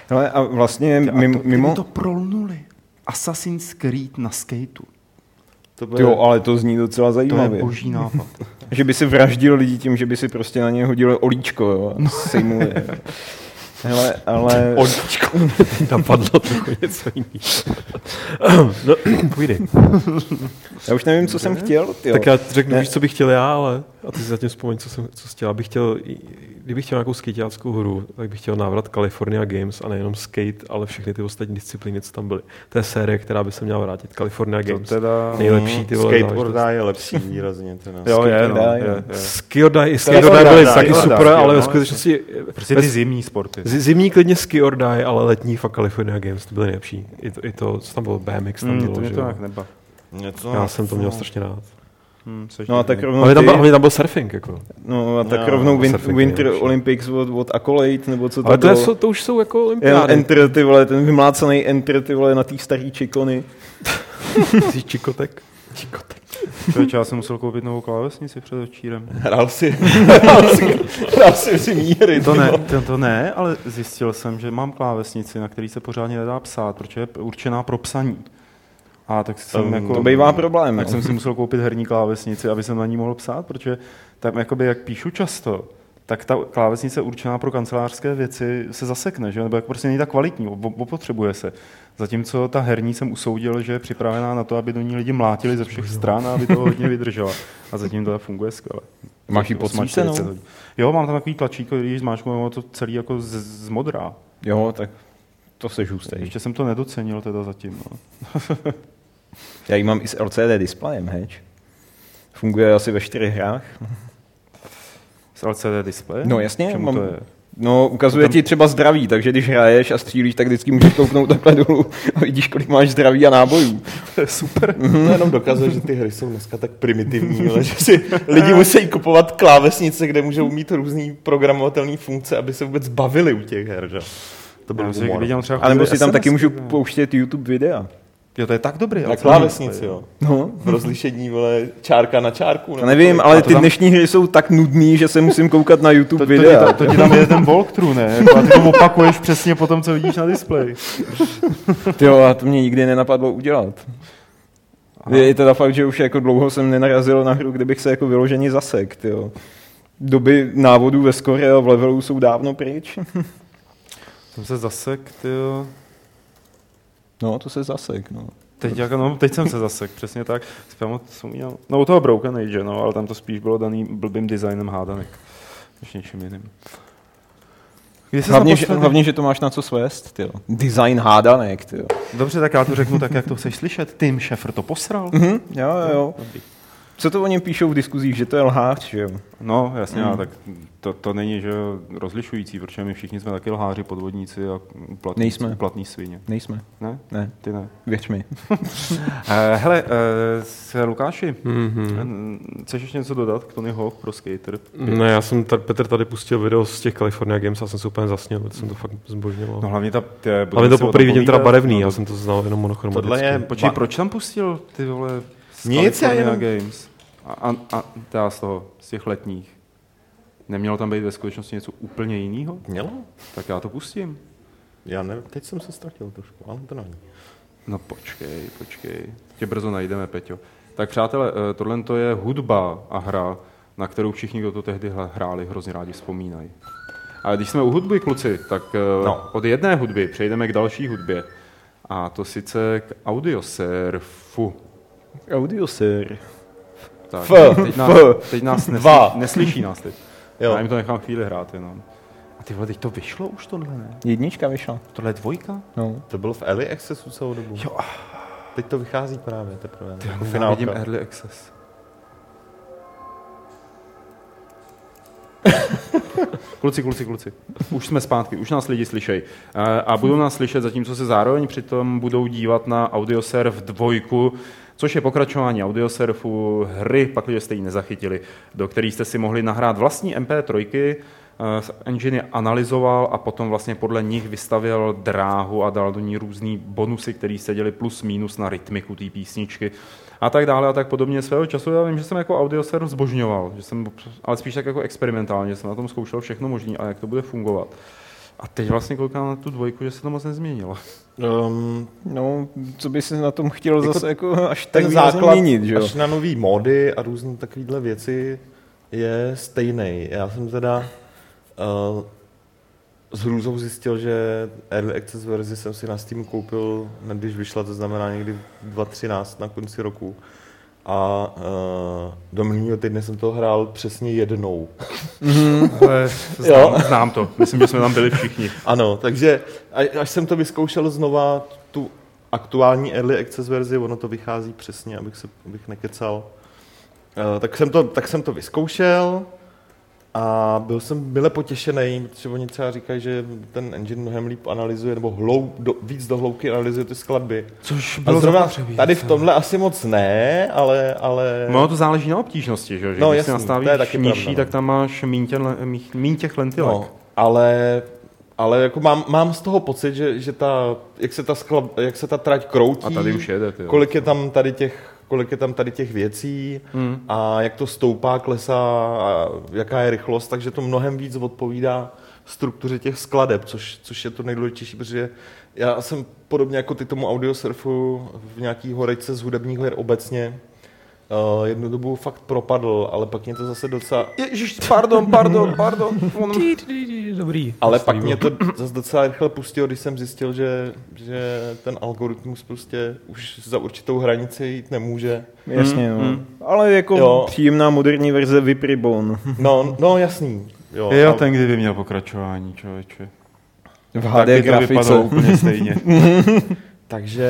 Hele, a vlastně A mimo, to, mimo to prolnuli. Assassin's Creed na skateu. To bude, jo, ale to zní docela To je zajímavě. boží nápad. Že by si vraždil lidi tím, že by si prostě na ně hodil olíčko, jo, a sejmul je. Hele, ale... Olíčko. Napadlo trochu něco jiného. no, půjde. Já už nevím, co jsem chtěl. Tyjo. Tak já řeknu, Ne. víš, co bych chtěl já, ale a ty si zatím vzpomeň, co jsem co chtěl. Já bych chtěl, kdybych chtěl nějakou skateáckou hru, tak bych chtěl návrat California Games a nejenom skate, ale všechny ty ostatní disciplíny, co tam byly. To je série, která by se měla vrátit. California To Games. teda... Nejlepší ty vole Skateboard záležitosti. je lepší výrazně. Teda. Jo, je, no, je, jo. je. Ski or Die, ski je or Die Ski or byly Die, taky super, Die, ale ve skutečnosti Prostě bez- ty zimní sporty. zi- zimní klidně ski or die, ale letní fakt California Games, to byly nejlepší. I to, i to co tam bylo, BMX tam Mm, bylo, to mě že to nějak neba. Něco, Já jsem to měl strašně rád. Hmm, což No a tak rovnou Ale tam, ty, tam byl surfing, jako. no a tak Jo, rovnou win, surfing je Winter nejlepší. Olympics od, od Accolade, nebo co to Ale to, bylo. jsou- to už jsou jako Jen olympiády. enter, ty vole, ten vymlácený enter, ty vole, na té starý čikony. Jsi čikotek. Čikotek. Člověče, já jsem musel koupit novou klávesnici před. Hrál si, hrál si, hrál si v zimní hry. To ne, vole. to, to ne, ale zjistil jsem, že mám klávesnici, na který se pořádně nedá psát, protože je určená pro psaní. A tak jsem To- jako... To bývá problém. Tak no. jsem si musel koupit herní klávesnici, aby jsem na ní mohl psát, protože tam jakoby, jak píšu často, tak ta klávesnice určená pro kancelářské věci se zasekne, že? nebo jako prostě není tak kvalitní, op- opotřebuje se. Zatímco ta herní jsem usoudil, že je připravená na to, aby do ní lidi mlátili ze všech stran a aby to hodně vydržela. A zatím to funguje skvěle. Máš ji podsvícenou? 40 hodin. Jo, mám tam takový tlačítko, když zmáčknu, to celý jako z, z modrá. Jo, tak to se žůstej. Ještě jsem to nedocenil teda zatím. No. Já ji mám i s LCD displejem, heč. Funguje asi ve čtyřech hrách. S LCD displeje? No jasně, Čemu mám- to je? No, ukazuje Tam- ti třeba zdraví, takže když hraješ a střílíš, tak vždycky můžeš kouknout takhle dolů a vidíš, kolik máš zdraví a nábojů. To je super. To jenom dokazuje, že ty hry jsou dneska tak primitivní, ale že si lidi musí kupovat klávesnice, kde můžou mít různý programovatelné funkce, aby se vůbec bavili u těch her, že? To byl Já si humor. viděl třeba A nebo si tam taky můžu pouštět YouTube videa. Jo, to je tak dobrý. Na klávesnici, jo. No, V rozlišení, vole, čárka na čárku. to nebo nevím, ale to ty tam- dnešní hry jsou tak nudný, že se musím koukat na YouTube To, to, ti, videa. to, to ti tam je ten walkthrough, ne? Jako, a ty to opakuješ přesně po tom, co vidíš na displeji. Jo, a to mě nikdy nenapadlo udělat. Aha. Je teda fakt, že už jako dlouho jsem nenarazil na hru, kde bych se jako vyloženě zasek, jo. Doby návodů ve skore a v levelu jsou dávno pryč. Jsem se zasek, tyjo. No, to se zasek, no. Teď, jako, no, teď jsem se zasek, přesně tak. Spěmo, jsem měl, no u toho Broken Age, no, ale tam to spíš bylo daný blbým designem hádanek, než něčím jiným. Hlavně, že, hlavně, že to máš na co svést, tyjo. Design hádanek, tyjo. Dobře, tak já to řeknu tak, jak to chceš slyšet. Tim Šefr to posral. Mhm, jo, jo, jo. Co to o něm píšou v diskuzích, že to je lhář, že jo? No, jasně, mm. tak to, to není že jo, rozlišující, protože my všichni jsme taky lháři, podvodníci a uplatní, Nejsme. uplatní svině. Nejsme. Ne? Ne, Ty ne. věř mi. Eh, hele, eh, s Lukáši, Mhm. eh, chceš ještě něco dodat k Tony Hawk pro Skater? Ne, já jsem tady, Petr tady pustil video z těch California Games a jsem se úplně zasněl, protože jsem to fakt zbožňoval. No hlavně ta... Tě, Ale to poprvé vidím teda barevný, no, já jsem to znal jenom monochromaticky. Tohle je- Počkej, Ba- proč tam pustil ty vole Nic, já jenom- Games? A, a, a teda z toho, z těch letních. Nemělo tam být ve skutečnosti něco úplně jiného? Mělo? Tak já to pustím. Já ne, teď jsem se ztratil trošku, ale to není. No počkej, počkej. Tě brzo najdeme, Peťo. Tak přátelé, eh, tohle to je hudba a hra, na kterou všichni, kdo to tehdy hráli, hrozně rádi vzpomínají. Ale když jsme u hudby, kluci, tak eh, No. od jedné hudby přejdeme k další hudbě. A to sice k audiosurfu. Audiosér. Tak, F, teď nás, F, teď nás neslyší, dva. neslyší nás teď. Jo. Já jim to nechám chvíli hrát jenom. A ty vole, teď to vyšlo už tohle, ne? Jednička vyšla. Tohle je dvojka? No. To bylo v Early Accessu celou dobu. Jo, Teď to vychází právě teprve. ty, jako já finálka. vidím Early Access. Kluci, kluci, kluci. Už jsme zpátky, už nás lidi slyšejí. Eh, A budou nás slyšet, zatímco se zároveň přitom budou dívat na Audiosurf 2, což je pokračování Audiosurfu hry, pakliže jste ji nezachytili, do které jste si mohli nahrát vlastní MP3, eh, engine analyzoval a potom vlastně podle nich vystavil dráhu a dal do ní různý bonusy, které seděly plus minus na rytmiku té písničky a tak dále a tak podobně svého času. Já vím, že jsem jako audioserv zbožňoval, že jsem, ale spíš tak jako experimentálně, že jsem na tom zkoušel všechno možné a jak to bude fungovat. A teď vlastně koukám na tu dvojku, že se to moc nezměnilo. Um, No, co by si na tom chtěl Jako zase jako až tak ten základ měnit, že jo? až na nový mody a různé takovéhle věci je stejný. Já jsem teda uh, s hrůzou zjistil, že Early Access verzi jsem si na Steam koupil, ne, když vyšla, to znamená někdy 2013 na konci roku. A uh, do minulého týdne jsem to hrál přesně jednou. Ale znám, znám to, myslím, že jsme tam byli všichni. Ano, takže až jsem to vyzkoušel znova, tu aktuální Early Access verzi, ono to vychází přesně, abych, se, abych nekecal, Eh, tak jsem, to, tak jsem to vyzkoušel a byl jsem mile potěšený, protože oni třeba říkají, že ten engine mnohem líp analyzuje, nebo hlou, do, víc do hloubky analyzuje ty skladby. Což A zrovna tady v tomhle asi moc ne, ale... ale... No to záleží na obtížnosti, že? jo? že No, když jasný, si nastavíš to je taky nižší, pravda, no. tak tam máš míň, těn, míň, míň těch lentilek. No, ale, ale jako mám, mám z toho pocit, že, že ta, jak, se ta skla, jak se ta trať kroutí, A tady už jede, ty kolik je tam tady těch kolik je tam tady těch věcí Hmm. a jak to stoupá, klesá a jaká je rychlost, takže to mnohem víc odpovídá struktuře těch skladeb, což, což je to nejdůležitější, protože já jsem podobně jako ty tomu audiosurfu v nějaký horečce z hudebních her obecně uh, jednu dobu fakt propadl, ale pak mě to zase docela Ježiš, pardon, pardon, pardon. On... Dobrý. Ale pak mě to zase docela rychle pustilo, když jsem zjistil, že, že ten algoritmus prostě už za určitou hranici jít nemůže. Jasně, no. mm. Ale jako Jo. příjemná moderní verze Vipribon. No, no jasný. Jo, Jo, a- ten kdyby měl pokračování, člověče. V Tak HD to grafice. vypadalo úplně stejně. Takže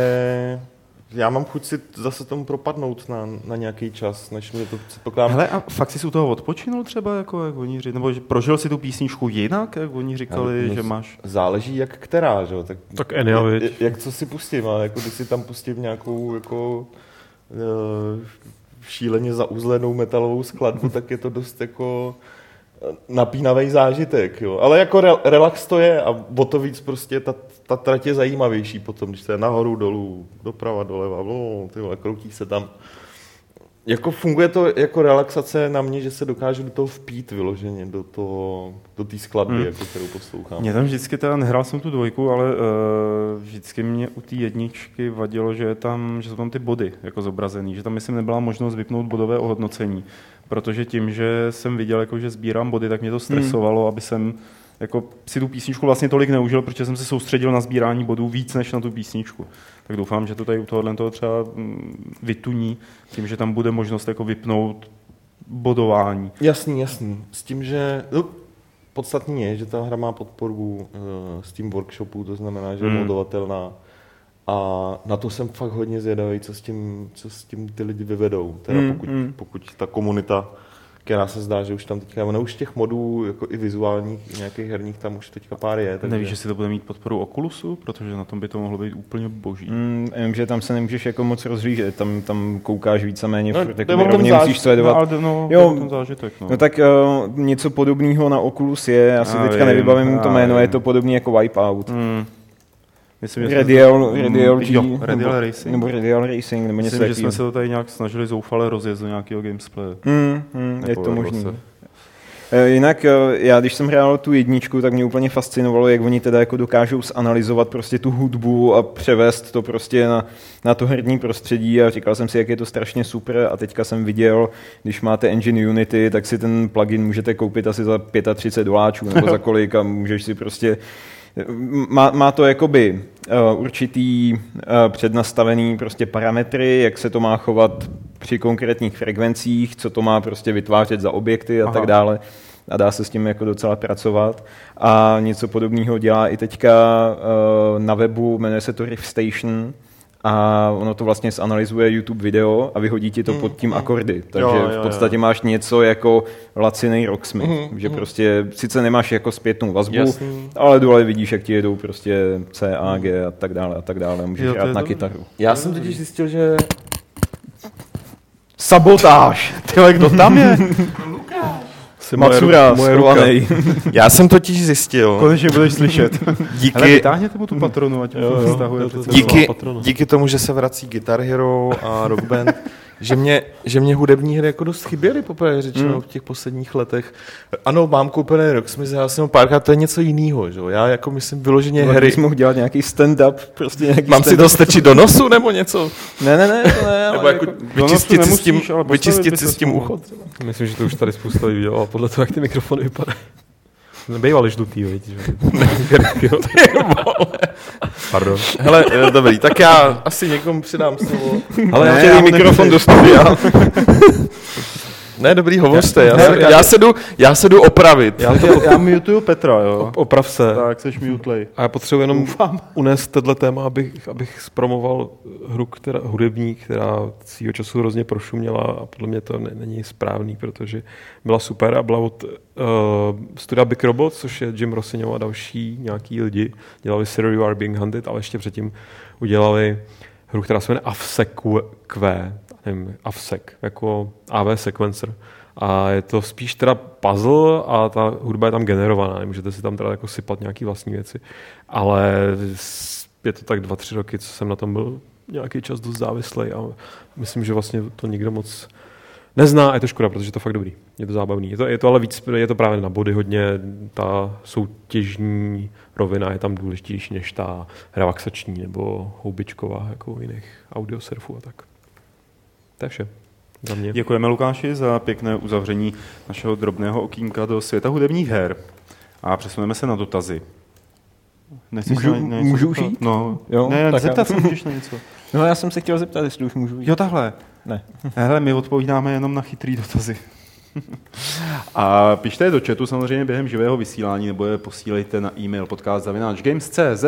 já mám chuť si zase tomu propadnout na, na nějaký čas, než mě to předpokládám. Hele, a fakt jsi u toho odpočinul třeba, jako jak oni říkali, nebo že prožil si tu písničku jinak, jak oni říkali, že máš... Záleží jak která, že jo? Tak, Tak Enya, jak, jak, co si pustím, ale jako když si tam pustím nějakou jako eh, šíleně zauzlenou metalovou skladbu, tak je to dost jako napínavý zážitek, jo. Ale jako re, relax to je a o to víc prostě ta, ta trať je zajímavější potom, když to je nahoru, dolů, doprava, doleva, no, ty vole, kroutí se tam. Jako funguje to jako relaxace na mě, že se dokážu do toho vpít vyloženě, do toho, do té skladby, Hmm. hmm. jako, kterou poslouchám. Mě tam vždycky teda, nehrál jsem tu dvojku, ale uh, vždycky mě u té jedničky vadilo, že, je tam, že jsou tam ty body jako zobrazený, že tam myslím nebyla možnost vypnout bodové ohodnocení, protože tím, že jsem viděl, jako, že sbírám body, tak mě to stresovalo, hmm. aby jsem jako si tu písničku vlastně tolik neužil, protože jsem se soustředil na sbírání bodů víc než na tu písničku. Tak doufám, že to tady u tohohle toho třeba mm, vytuní, tím, že tam bude možnost jako vypnout bodování. Jasný, jasný. S tím, že no, podstatný je, že ta hra má podporu uh, Steam Workshopu, to znamená, že je Hmm. modovatelná A na to jsem fakt hodně zvědavý, co s tím, co s tím ty lidi vyvedou. Teda Mm, pokud, mm. pokud ta komunita, která se zdá, že už tam teďka, ono už těch modů, jako i vizuálních, nějakých herních, tam už teďka pár je. Takže... Nevíš, jestli to bude mít podporu Oculusu, protože na tom by to mohlo být úplně boží. Mm, jenom, že tam se nemůžeš jako moc rozhlížet, tam, tam koukáš víceméně, No, to je jako tom rovně záž- musíš sledovat. No, no, Jo. ten zážitek. No. No tak uh, něco podobného na Oculus je, já si Já teďka vím, nevybavím to já jméno, je vím. to podobný jako Wipeout. Hmm. Myslím, že Radial, to- Radial, G, jo, Radial nebo, Racing. nebo Radial Racing, nebo něco Myslím, že jsme se to tady nějak snažili zoufale rozjet do nějakého gamesplay. Mm, mm, je to se. Eh, Jinak eh, já, když jsem hrál tu jedničku, tak mě úplně fascinovalo, jak oni teda jako dokážou zanalizovat prostě tu hudbu a převést to prostě na, na to herní prostředí a říkal jsem si, jak je to strašně super a teďka jsem viděl, když máte engine Unity, tak si ten plugin můžete koupit asi za 35 doláčů nebo za kolik a můžeš si prostě má, má to jakoby uh, určitý uh, přednastavený prostě parametry, jak se to má chovat při konkrétních frekvencích, co to má prostě vytvářet za objekty a Aha. tak dále. A dá se s tím jako docela pracovat. A něco podobného dělá i teďka uh, na webu, jmenuje se to Riff Station, a ono to vlastně zanalizuje YouTube video a vyhodí ti to pod tím akordy. Takže Jo, jo, v podstatě jo. máš něco jako laciný rocksmith, Mhm, že mhm. prostě sice nemáš jako zpětnou vazbu, Jasný. ale dole vidíš, jak ti jedou prostě C, A, G a tak dále a tak dále. Můžeš Jo, hrát na dobrý. kytaru. Já jsem totiž zjistil, že Sabotáž! Tyhle, kdo tam je? Asi moje Matsura, ru- moje ruka. já jsem totiž zjistil, Konečně budeš slyšet. Ale díky, vytáhněte mu tu patronu, ať Jo, to jo, vztahuje to- díky, díky tomu, že se vrací Guitar Hero a Rock Band, že mě, že mě hudební hry jako dost chyběly, poprvé řečeno, Mm. v těch posledních letech. Ano, mám koupený Rocksmith, já jsem ho párkrát, to je něco jiného, že jo? Já jako myslím vyloženě Tak hry. mohl dělat nějaký stand-up, prostě nějaký Mám si stand-up. to strčit do nosu nebo něco? Ne, ne, ne, to ne, ale Nebo jako jako... vyčistit si s tím, vyčistit si s tím ucho? Myslím, že to už tady spousta lidí dělala podle toho, jak ty mikrofony vypadají. Nebejvali žlutý, viď, že? Pardon. Hele, dobrý, tak já asi někomu přidám slovo. Ale ne, já chtěl mikrofon do studia. Ne, dobrý, hovořte, já, Ne, já- já, se jdu, já se jdu opravit. Já, chtěl, Já mutuju Petra, jo. oprav se. Tak, seš mutlej. A já potřebuji jenom unést tenhle téma, abych, abych zpromoval hru, která, hudební, která svýho času hrozně prošuměla a podle mě to ne, není správný, protože byla super a byla od uh, studia Big Robot, což je Jim Rossignol a další nějaký lidi. Dělali Sir You Are Being Hunted, ale ještě předtím udělali hru, která se jmenuje Q, nevím, AFSEC, jako AV sequencer. A je to spíš teda puzzle a ta hudba je tam generovaná, nemůžete si tam teda jako sypat nějaký vlastní věci. Ale je to tak dva, tři roky, co jsem na tom byl nějaký čas dost závislý a myslím, že vlastně to nikdo moc nezná a je to škoda, protože je to fakt dobrý. Je to zábavný. Je to, je to ale víc, je to právě na body hodně, ta soutěžní rovina je tam důležitější než ta relaxační nebo houbičková, jako u jiných audiosurfů a tak. To je vše. Za mě. Děkujeme Lukáši za pěkné uzavření našeho drobného okýnka do světa hudebních her. A přesuneme se na dotazy. Nechceš Můžu- na, na něco můžu už jít? No, Jo, ne, tak zeptat já- se můžeš na něco. No já jsem se chtěl zeptat, jestli už můžu jít. Jo, takhle. Ne. Hele, my odpovídáme jenom na chytrý dotazy. A pište je do chatu samozřejmě během živého vysílání, nebo je posílejte na e-mail podcast.games.cz,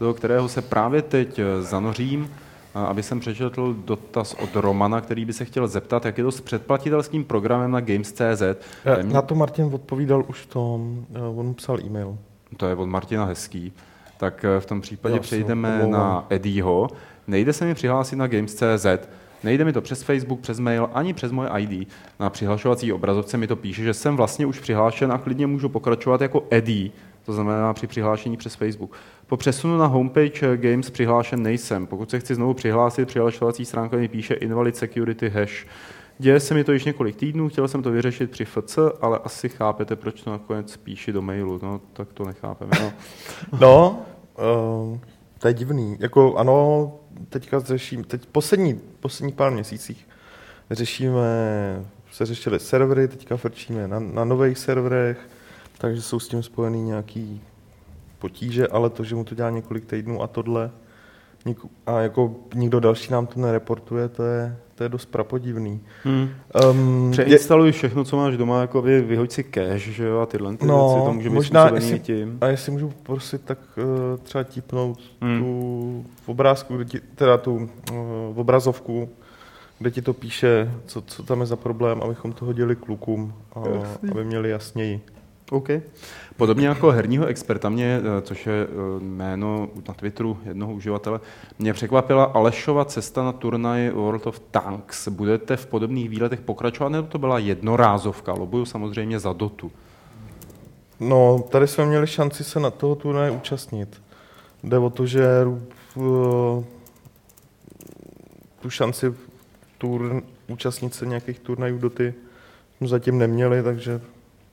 do kterého se právě teď zanořím, aby jsem přečetl dotaz od Romana, který by se chtěl zeptat, jak je to s předplatitelským programem na Games.cz. Eh, Na to Martin odpovídal už v tom, eh, on psal e-mail. To je od Martina Hezký. Tak eh, v tom případě Jo, přejdeme se omlouvám. na Eddieho. Nejde se mi přihlásit na Games.cz, nejde mi to přes Facebook, přes mail, ani přes moje ID. Na přihlašovací obrazovce mi to píše, že jsem vlastně už přihlášen a klidně můžu pokračovat jako Eddie, to znamená při přihlášení přes Facebook. Po přesunu na homepage Games přihlášen nejsem. Pokud se chci znovu přihlásit, přihlašovací stránka mi píše invalid security hash. Děje se mi to již několik týdnů, chtěl jsem to vyřešit při FC, ale asi chápete, proč to nakonec píši do mailu. No, tak to nechápeme. No. No, uh, to je divný. Jako ano, teďka řeším, teď poslední, poslední pár měsících řešíme, se řešili servery, teďka frčíme na, na nových serverech, takže jsou s tím spojený nějaký potíže, ale to, že mu to dělá několik týdnů a tohle, a jako nikdo další nám to nereportuje, to je, to je dost prapodivný. Hmm. Um, Přeinstaluj všechno, co máš doma, jako vy, vyhoď si cache, že jo, a tyhle ty No, věci, to může být možná způsobený jestli- tím. A jestli můžu poprosit, tak uh, třeba típnout Hmm. tu v obrázku, kde ti, teda tu uh, obrazovku, kde ti to píše, co, co tam je za problém, abychom to hodili klukům, a, aby měli jasněji. OK. Podobně jako herního experta mě, eh, což je eh, jméno na Twitteru jednoho uživatele, mě překvapila Alešova cesta na turnaj World of Tanks. Budete v podobných výletech pokračovat, nebo to byla jednorázovka? Lobuju samozřejmě za Dotu. No, tady jsme měli šanci se na toho turnaje účastnit. Jde o to, že uh, tu šanci tur, účastnit se nějakých turnajů doty zatím neměli, takže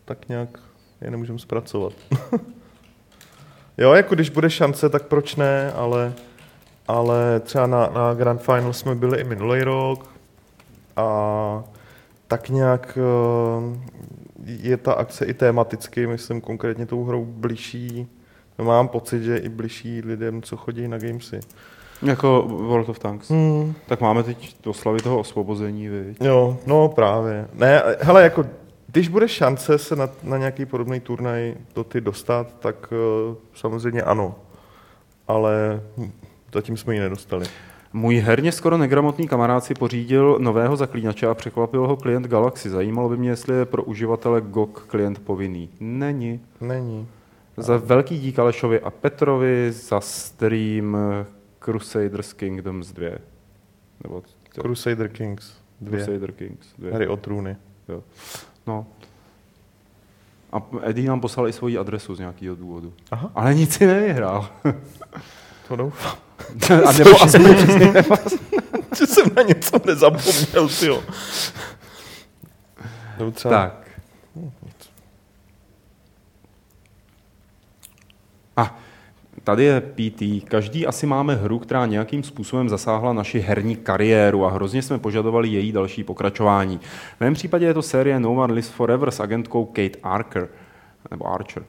tak nějak je nemůžeme zpracovat. jo, jako když bude šance, tak proč ne, ale, ale třeba na, na Grand Final jsme byli i minulý rok a tak nějak eh, je ta akce i tematicky, myslím konkrétně tou hrou blížší, no, mám pocit, že i blížší lidem, co chodí na gamesy. Jako World of Tanks. Hmm. Tak máme teď oslavy toho osvobození, viď? Jo, no právě. Ne, hele, jako když bude šance se na, na nějaký podobný turnaj do ty dostat, tak uh, samozřejmě ano. Ale hm, zatím jsme ji nedostali. Můj herně skoro negramotný kamarád si pořídil nového zaklínače a překvapil ho klient Galaxy. Zajímalo by mě, jestli je pro uživatele GOG klient povinný. Není. Není. Za velký dík Alešovi a Petrovi za stream Crusaders Kingdoms 2. Nebo to, Crusader Kings. Dvě. Crusader Kings 2. Hry o trůny. No. A Eddie nám poslal i svoji adresu z nějakého důvodu. Aha. Ale nic si nevyhrál. To doufám. a nebo aspoň že jsem na něco nezapomněl, jo. Třeba... Tak. A tady je PT. Každý asi máme hru, která nějakým způsobem zasáhla naši herní kariéru a hrozně jsme požadovali její další pokračování. V mém případě je to série No One Lives Forever s agentkou Kate Archer, nebo Archer.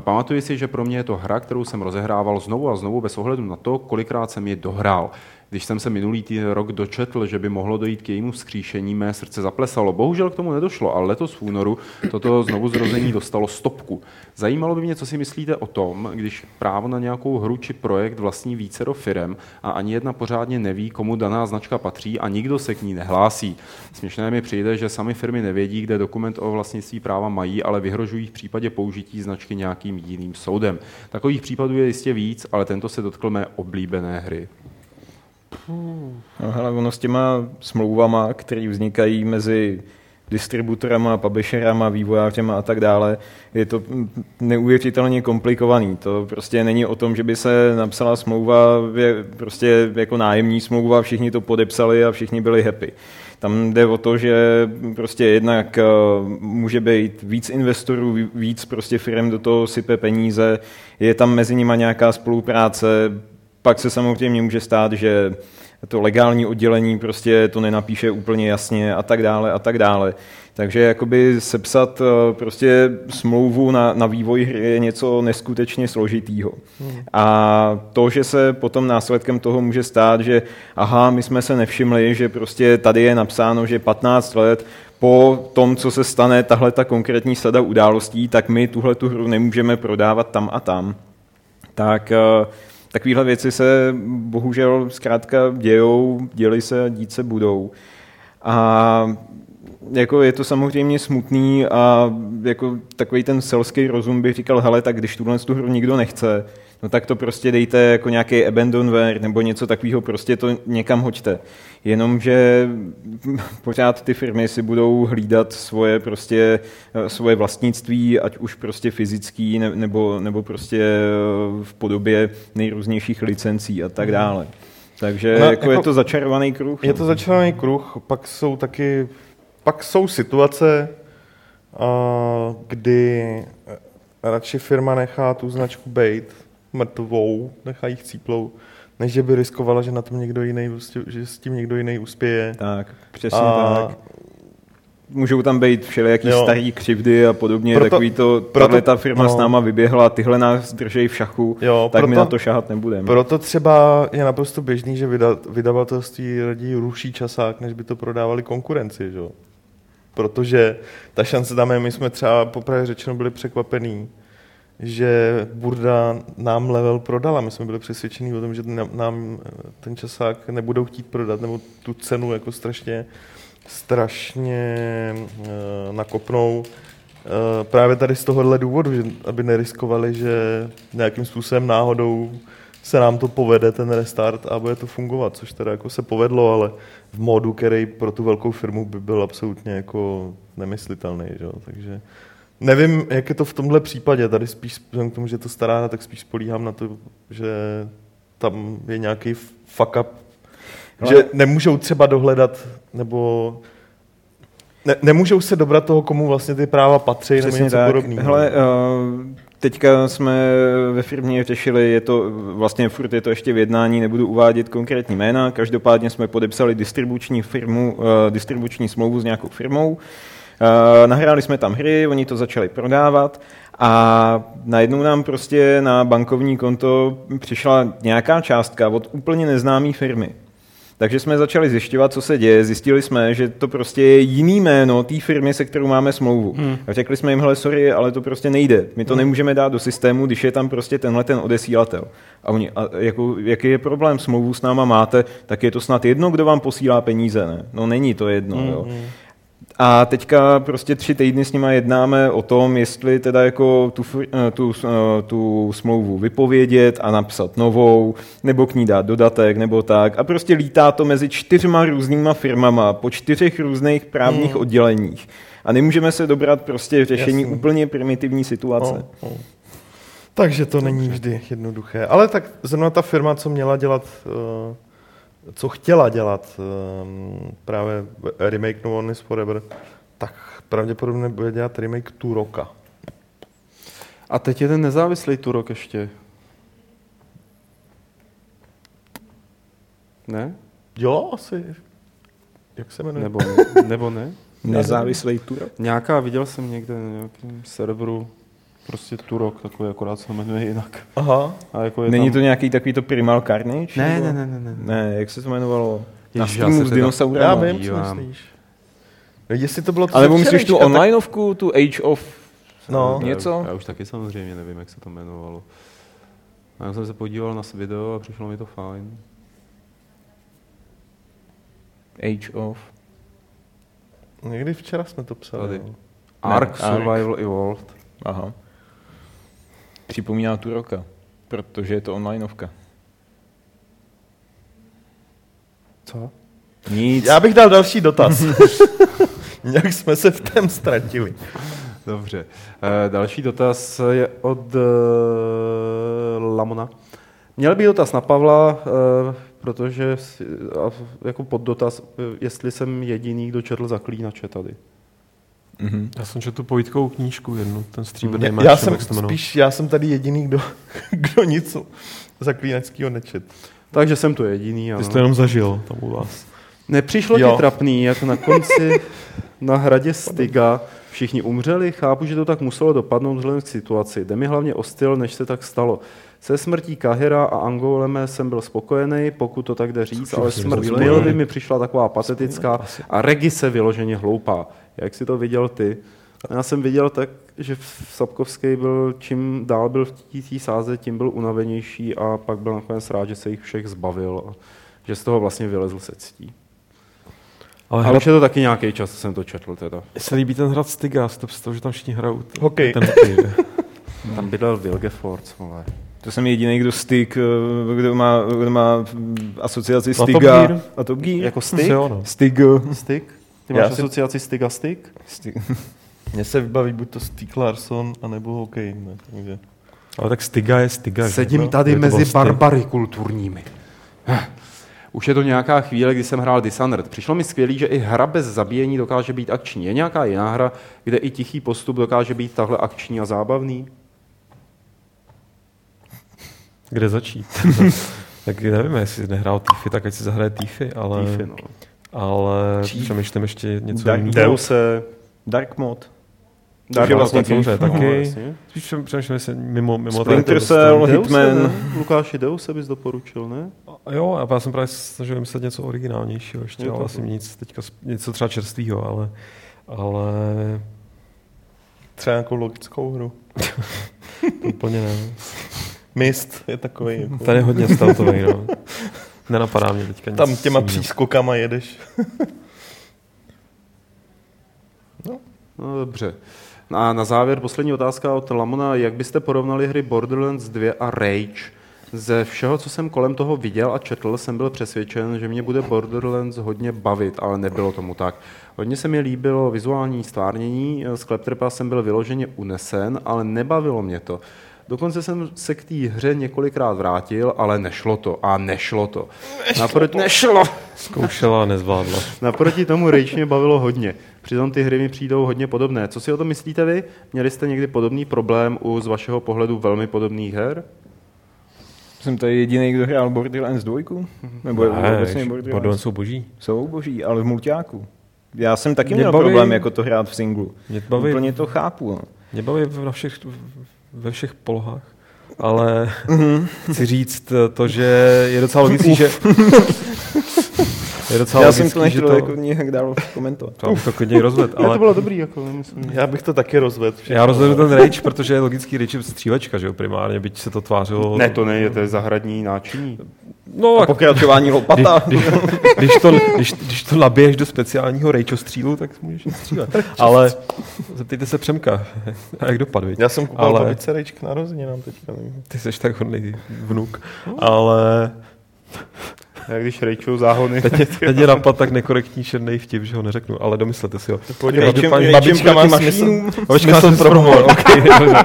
Pamatuji si, že pro mě je to hra, kterou jsem rozehrával znovu a znovu bez ohledu na to, kolikrát jsem ji dohrál. Když jsem se minulý tý rok dočetl, že by mohlo dojít k jejímu vzkříšení, mé srdce zaplesalo. Bohužel k tomu nedošlo, ale letos v únoru toto znovu zrození dostalo stopku. Zajímalo by mě, co si myslíte o tom, když právo na nějakou hru či projekt vlastní vícero firem a ani jedna pořádně neví, komu daná značka patří a nikdo se k ní nehlásí. Směšné mi přijde, že sami firmy nevědí, kde dokument o vlastnictví práva mají, ale vyhrožují v případě použití značky nějakým jiným soudem. Takových případů je jistě víc, ale tento se dotkl mé oblíbené hry. No, hele, ono s těma smlouvama, které vznikají mezi distributorama, publisherama, vývojářema a tak dále, je to neuvěřitelně komplikovaný. To prostě není o tom, že by se napsala smlouva, je prostě jako nájemní smlouva, všichni to podepsali a všichni byli happy. Tam jde o to, že prostě jednak eh, může být víc investorů, víc prostě firm do toho sype peníze, je tam mezi nimi nějaká spolupráce, pak se samozřejmě může stát, že to legální oddělení prostě to nenapíše úplně jasně a tak dále a tak dále. Takže jakoby sepsat eh, prostě smlouvu na, na vývoj hry je něco neskutečně složitýho. Hmm. A to, že se potom následkem toho může stát, že aha, my jsme se nevšimli, že prostě tady je napsáno, že 15 let po tom, co se stane tahle ta konkrétní sada událostí, tak my tuhle tu hru nemůžeme prodávat tam a tam. Tak uh, Takovéhle věci se bohužel zkrátka dějou, děli se a dít se budou. A jako je to samozřejmě smutný a jako takový ten selský rozum by říkal, hele, tak když tuhle tu hru nikdo nechce, no tak to prostě dejte jako nějaký abandonware nebo něco takového, prostě to někam hoďte. Jenomže pořád ty firmy si budou hlídat svoje prostě svoje vlastnictví, ať už prostě fyzický nebo, nebo prostě v podobě nejrůznějších licencí a tak dále. Takže no, jako, jako je to začarovaný kruh. Je to začarovaný kruh, pak jsou taky, pak jsou situace, kdy radši firma nechá tu značku bejt mrtvou, nechá jich cíplou, než že by riskovala, že na tom někdo jiný, že s tím někdo jiný uspěje. Tak, přesně a tak. můžou tam být všelijaký Jo. starý křivdy a podobně, Proto- proto, takový to, proto- ta firma no. s náma vyběhla, tyhle nás držej v šachu, Jo, tak my proto- na to šahat nebudeme. Proto třeba je naprosto běžný, že vyda, vydavatelství raději ruší časák, než by to prodávali konkurenci, že? Protože ta šance tam je, my jsme třeba popravdě řečeno byli překvapení, že Burda nám level prodala. My jsme byli přesvědčení o tom, že nám- eh, ten časák nebudou chtít prodat, nebo tu cenu jako strašně, strašně uh, nakopnou. Uh, právě tady z tohohle důvodu, že aby neriskovali, že nějakým způsobem náhodou se nám to povede, ten restart a bude to fungovat, což teda jako se povedlo, ale v módu, který pro tu velkou firmu by byl absolutně jako nemyslitelný, že? takže nevím, jak je to v tomhle případě, tady spíš vzhledem k tomu, že je to stará hra, tak spíš spolíhám na to, že tam je nějaký fuck up, Ale- že nemůžou třeba dohledat, nebo ne, nemůžou se dobrat toho, komu vlastně ty práva patří, nebo něco podobného. Hele, uh, teďka jsme ve firmě řešili, je to vlastně furt je to ještě v jednání, nebudu uvádět konkrétní jména, každopádně jsme podepsali distribuční firmu, uh, distribuční smlouvu s nějakou firmou, uh, nahráli jsme tam hry, oni to začali prodávat a najednou nám prostě na bankovní konto přišla nějaká částka od úplně neznámé firmy. Takže jsme začali zjišťovat, co se děje. Zjistili jsme, že to prostě je jiný jméno té firmy, se kterou máme smlouvu. Hmm. A řekli jsme jim, hele, sorry, ale to prostě nejde. My to hmm. nemůžeme dát do systému, když je tam prostě tenhle ten odesílatel. A oni, a jako, jaký je problém, smlouvu s náma máte, tak je to snad jedno, kdo vám posílá peníze, ne? No není to jedno, hmm. jo. A teďka prostě tři týdny s nima jednáme o tom, jestli teda jako tu, eh, tu, eh, tu smlouvu vypovědět a napsat novou, nebo k ní dát dodatek, nebo tak. A prostě lítá to mezi čtyřma různýma firmama po čtyřech různých právních Hmm. odděleních. A nemůžeme se dobrat prostě řešení Jasně. úplně primitivní situace. No, no. Takže to není vždy jednoduché. Ale tak zrovna ta firma, co měla dělat, eh, co chtěla dělat eh, právě remake No One is Forever, tak pravděpodobně bude dělat remake tu roka. A teď je ten nezávislý Turok ještě. Ne? Jo, asi. Jak se jmenuje? Nebo, nebo ne? Nezávislý Turok. Nějaká, viděl jsem někde na nějakém serveru prostě Turok, takový akorát se jmenuje jinak. Aha. A jako je Není tam... to nějaký takový to Primal Carnage? Ne, ne, ne, ne, ne. Ne, jak se to jmenovalo? Na Ježiš, já Steamu se s dinosaurem. Já vím, co myslíš. Jestli to bylo to Ale myslíš tu onlineovku, tu Age of No. něco? Já, já už taky samozřejmě nevím, jak se to jmenovalo. A já jsem se podíval na video a přišlo mi to fajn. Age of... Někdy včera jsme to psali. Tady. Ark Ark. Survival Evolved. Aha. Připomíná tu roka, protože je to onlineovka. Co? Nic. Já bych dal další dotaz. Nějak jsme se v tom ztratili. Dobře. E, další dotaz je od e, Lamona. Měl by dotaz na Pavla, e, protože jako pod dotaz, jestli jsem jediný, kdo četl zaklínače tady. Mhm. Já jsem četl tu pojitkovou knížku jednu, ten stříbrný Já, meč, já jsem to spíš, já jsem tady jediný, kdo, kdo nic zaklínačského nečet. Takže jsem tu jediný. Ano. Ty jsi to jenom zažil tam u vás. Nepřišlo Jo. ti trapný, jak na konci na hradě Styga všichni umřeli? Chápu, že to tak muselo dopadnout vzhledem k situaci. Jde mi hlavně o styl, než se tak stalo. Se smrtí Kahira a Angoleme jsem byl spokojený, pokud to tak jde říct, ale smrt. Bilby mi přišla taková patetická a Regi se vyloženě hloupá. Jak si to viděl ty? Já jsem viděl tak, že Sapkovský byl, čím dál byl v té sáze, tím byl unavenější a pak byl nakonec rád, že se jich všech zbavil a že z toho vlastně vylezl se ctí. Ale A hra, už je to taky nějaký čas, co jsem to četl teda. mně se líbí ten hrad Styga, si to představu, že tam všichni hrajou. Hokej. Ten hokej? Tam bydlel Vilgefortz, vole. To jsem jediný, kdo styk, eh, kdo má, kdo má asociaci A Top. Gear? A Top Gear. Jako Asi stick? jo, Stig. Ty Já máš si- asociaci stick a stick? Stig. Mně se vybaví buď to Stieg Larsson, anebo hokej. Ne? Takže. Ale tak Styga je Styga. že? Sedím No, tady mezi vlastně- barbary kulturními. Už je to nějaká chvíle, kdy jsem hrál Dishonored. Přišlo mi skvělý, že i hra bez zabíjení dokáže být akční. Je nějaká jiná hra, kde i tichý postup dokáže být tahle akční a zábavný? Kde začít? tak nevím, jestli nehrál Tiffy, tak ať si zahraje Tiffy, ale... Tiffy, no. Ale přemýšlím ještě něco Dark jiného. Deuse. Dark mod. Dark je vlastně vlastně samozřejmě No, taky. jasně. Spíš přem- přemýšlím, jestli mimo, mimo Splinter tady to Cell. Hitman. Deuse, ne? Lukáši, Deuse bys doporučil, ne? A Jo, a já jsem právě snažil vymyslet něco originálnějšího ještě, Je ale asi nic, teďka něco třeba čerstvého, ale, ale Třeba nějakou logickou hru. úplně ne. Mist je takový. Jako. Ten je hodně stealthový, no. Nenapadá mě teďka nic. Tam těma jiného. přískokama jedeš. No dobře. A na závěr poslední otázka od Lamona. Jak byste porovnali hry Borderlands 2 a Rage? Ze všeho, co jsem kolem toho viděl a četl, jsem byl přesvědčen, že mě bude Borderlands hodně bavit, ale nebylo tomu tak. Hodně se mi líbilo vizuální stvárnění, z Kleptrpa jsem byl vyloženě unesen, ale nebavilo mě to. Dokonce jsem se k té hře několikrát vrátil, ale nešlo to. A nešlo to. Naproti... Nešlo! Zkoušela a nezvládla. Naproti tomu Rage mě bavilo hodně. Přitom ty hry mi přijdou hodně podobné. Co si o tom myslíte vy? Měli jste někdy podobný problém u z vašeho pohledu velmi podobných her? Jsem tady jediný, kdo hrál Borderlands 2? Nebo Ne, obecně Borderlands Borderlands? jsou boží. Jsou boží, ale v multiáku. Já jsem taky Mě měl baví- problém jako to hrát v singlu. Mě baví, Úplně to chápu. No. mě baví na všech, ve všech polohách. Ale chci říct to, že je docela logický, že... je docela Já jsem logický, to že nechtěl to, jako nějak dál komentovat. to, to klidně rozved, Ale... to bylo dobrý, jako nemyslím. Já bych to taky rozvedl. já rozvedu ten rage, protože je logický rage je střílečka, že jo, primárně, byť se to tvářilo... Ne, to ne, je to je zahradní náčiní. No, A pokračování lopata. když, když, to, když, když to nabiješ do speciálního rage střílu, tak můžeš střílet. Ale zeptejte se Přemka, a jak dopadl, viď? Já jsem kupoval Ale- babičce rejč k narozeninám teďka. Ty jsi tak hodný vnuk, ale když rejčou záhony. teď mě, teď mě napad tak nekorektní černý vtip, že ho neřeknu, ale domyslete si ho. Rejčem- babička má proti smysl. mašínům. Očká jsem pro humor, okay.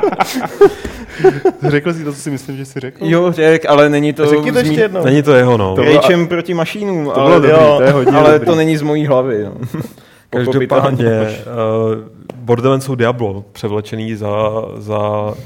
Řekl jsi to, co si myslím, že jsi řekl? Jo, řek, ale není to... Řekni to ještě jednou. Není to jeho, no. To bylo- Rejčem proti mašínům, To ale, bylo dobrý, to je hodně ale dobrý. to není z mojí hlavy. No. Každopádně uh, Borderlands jsou Diablo převlečený za, za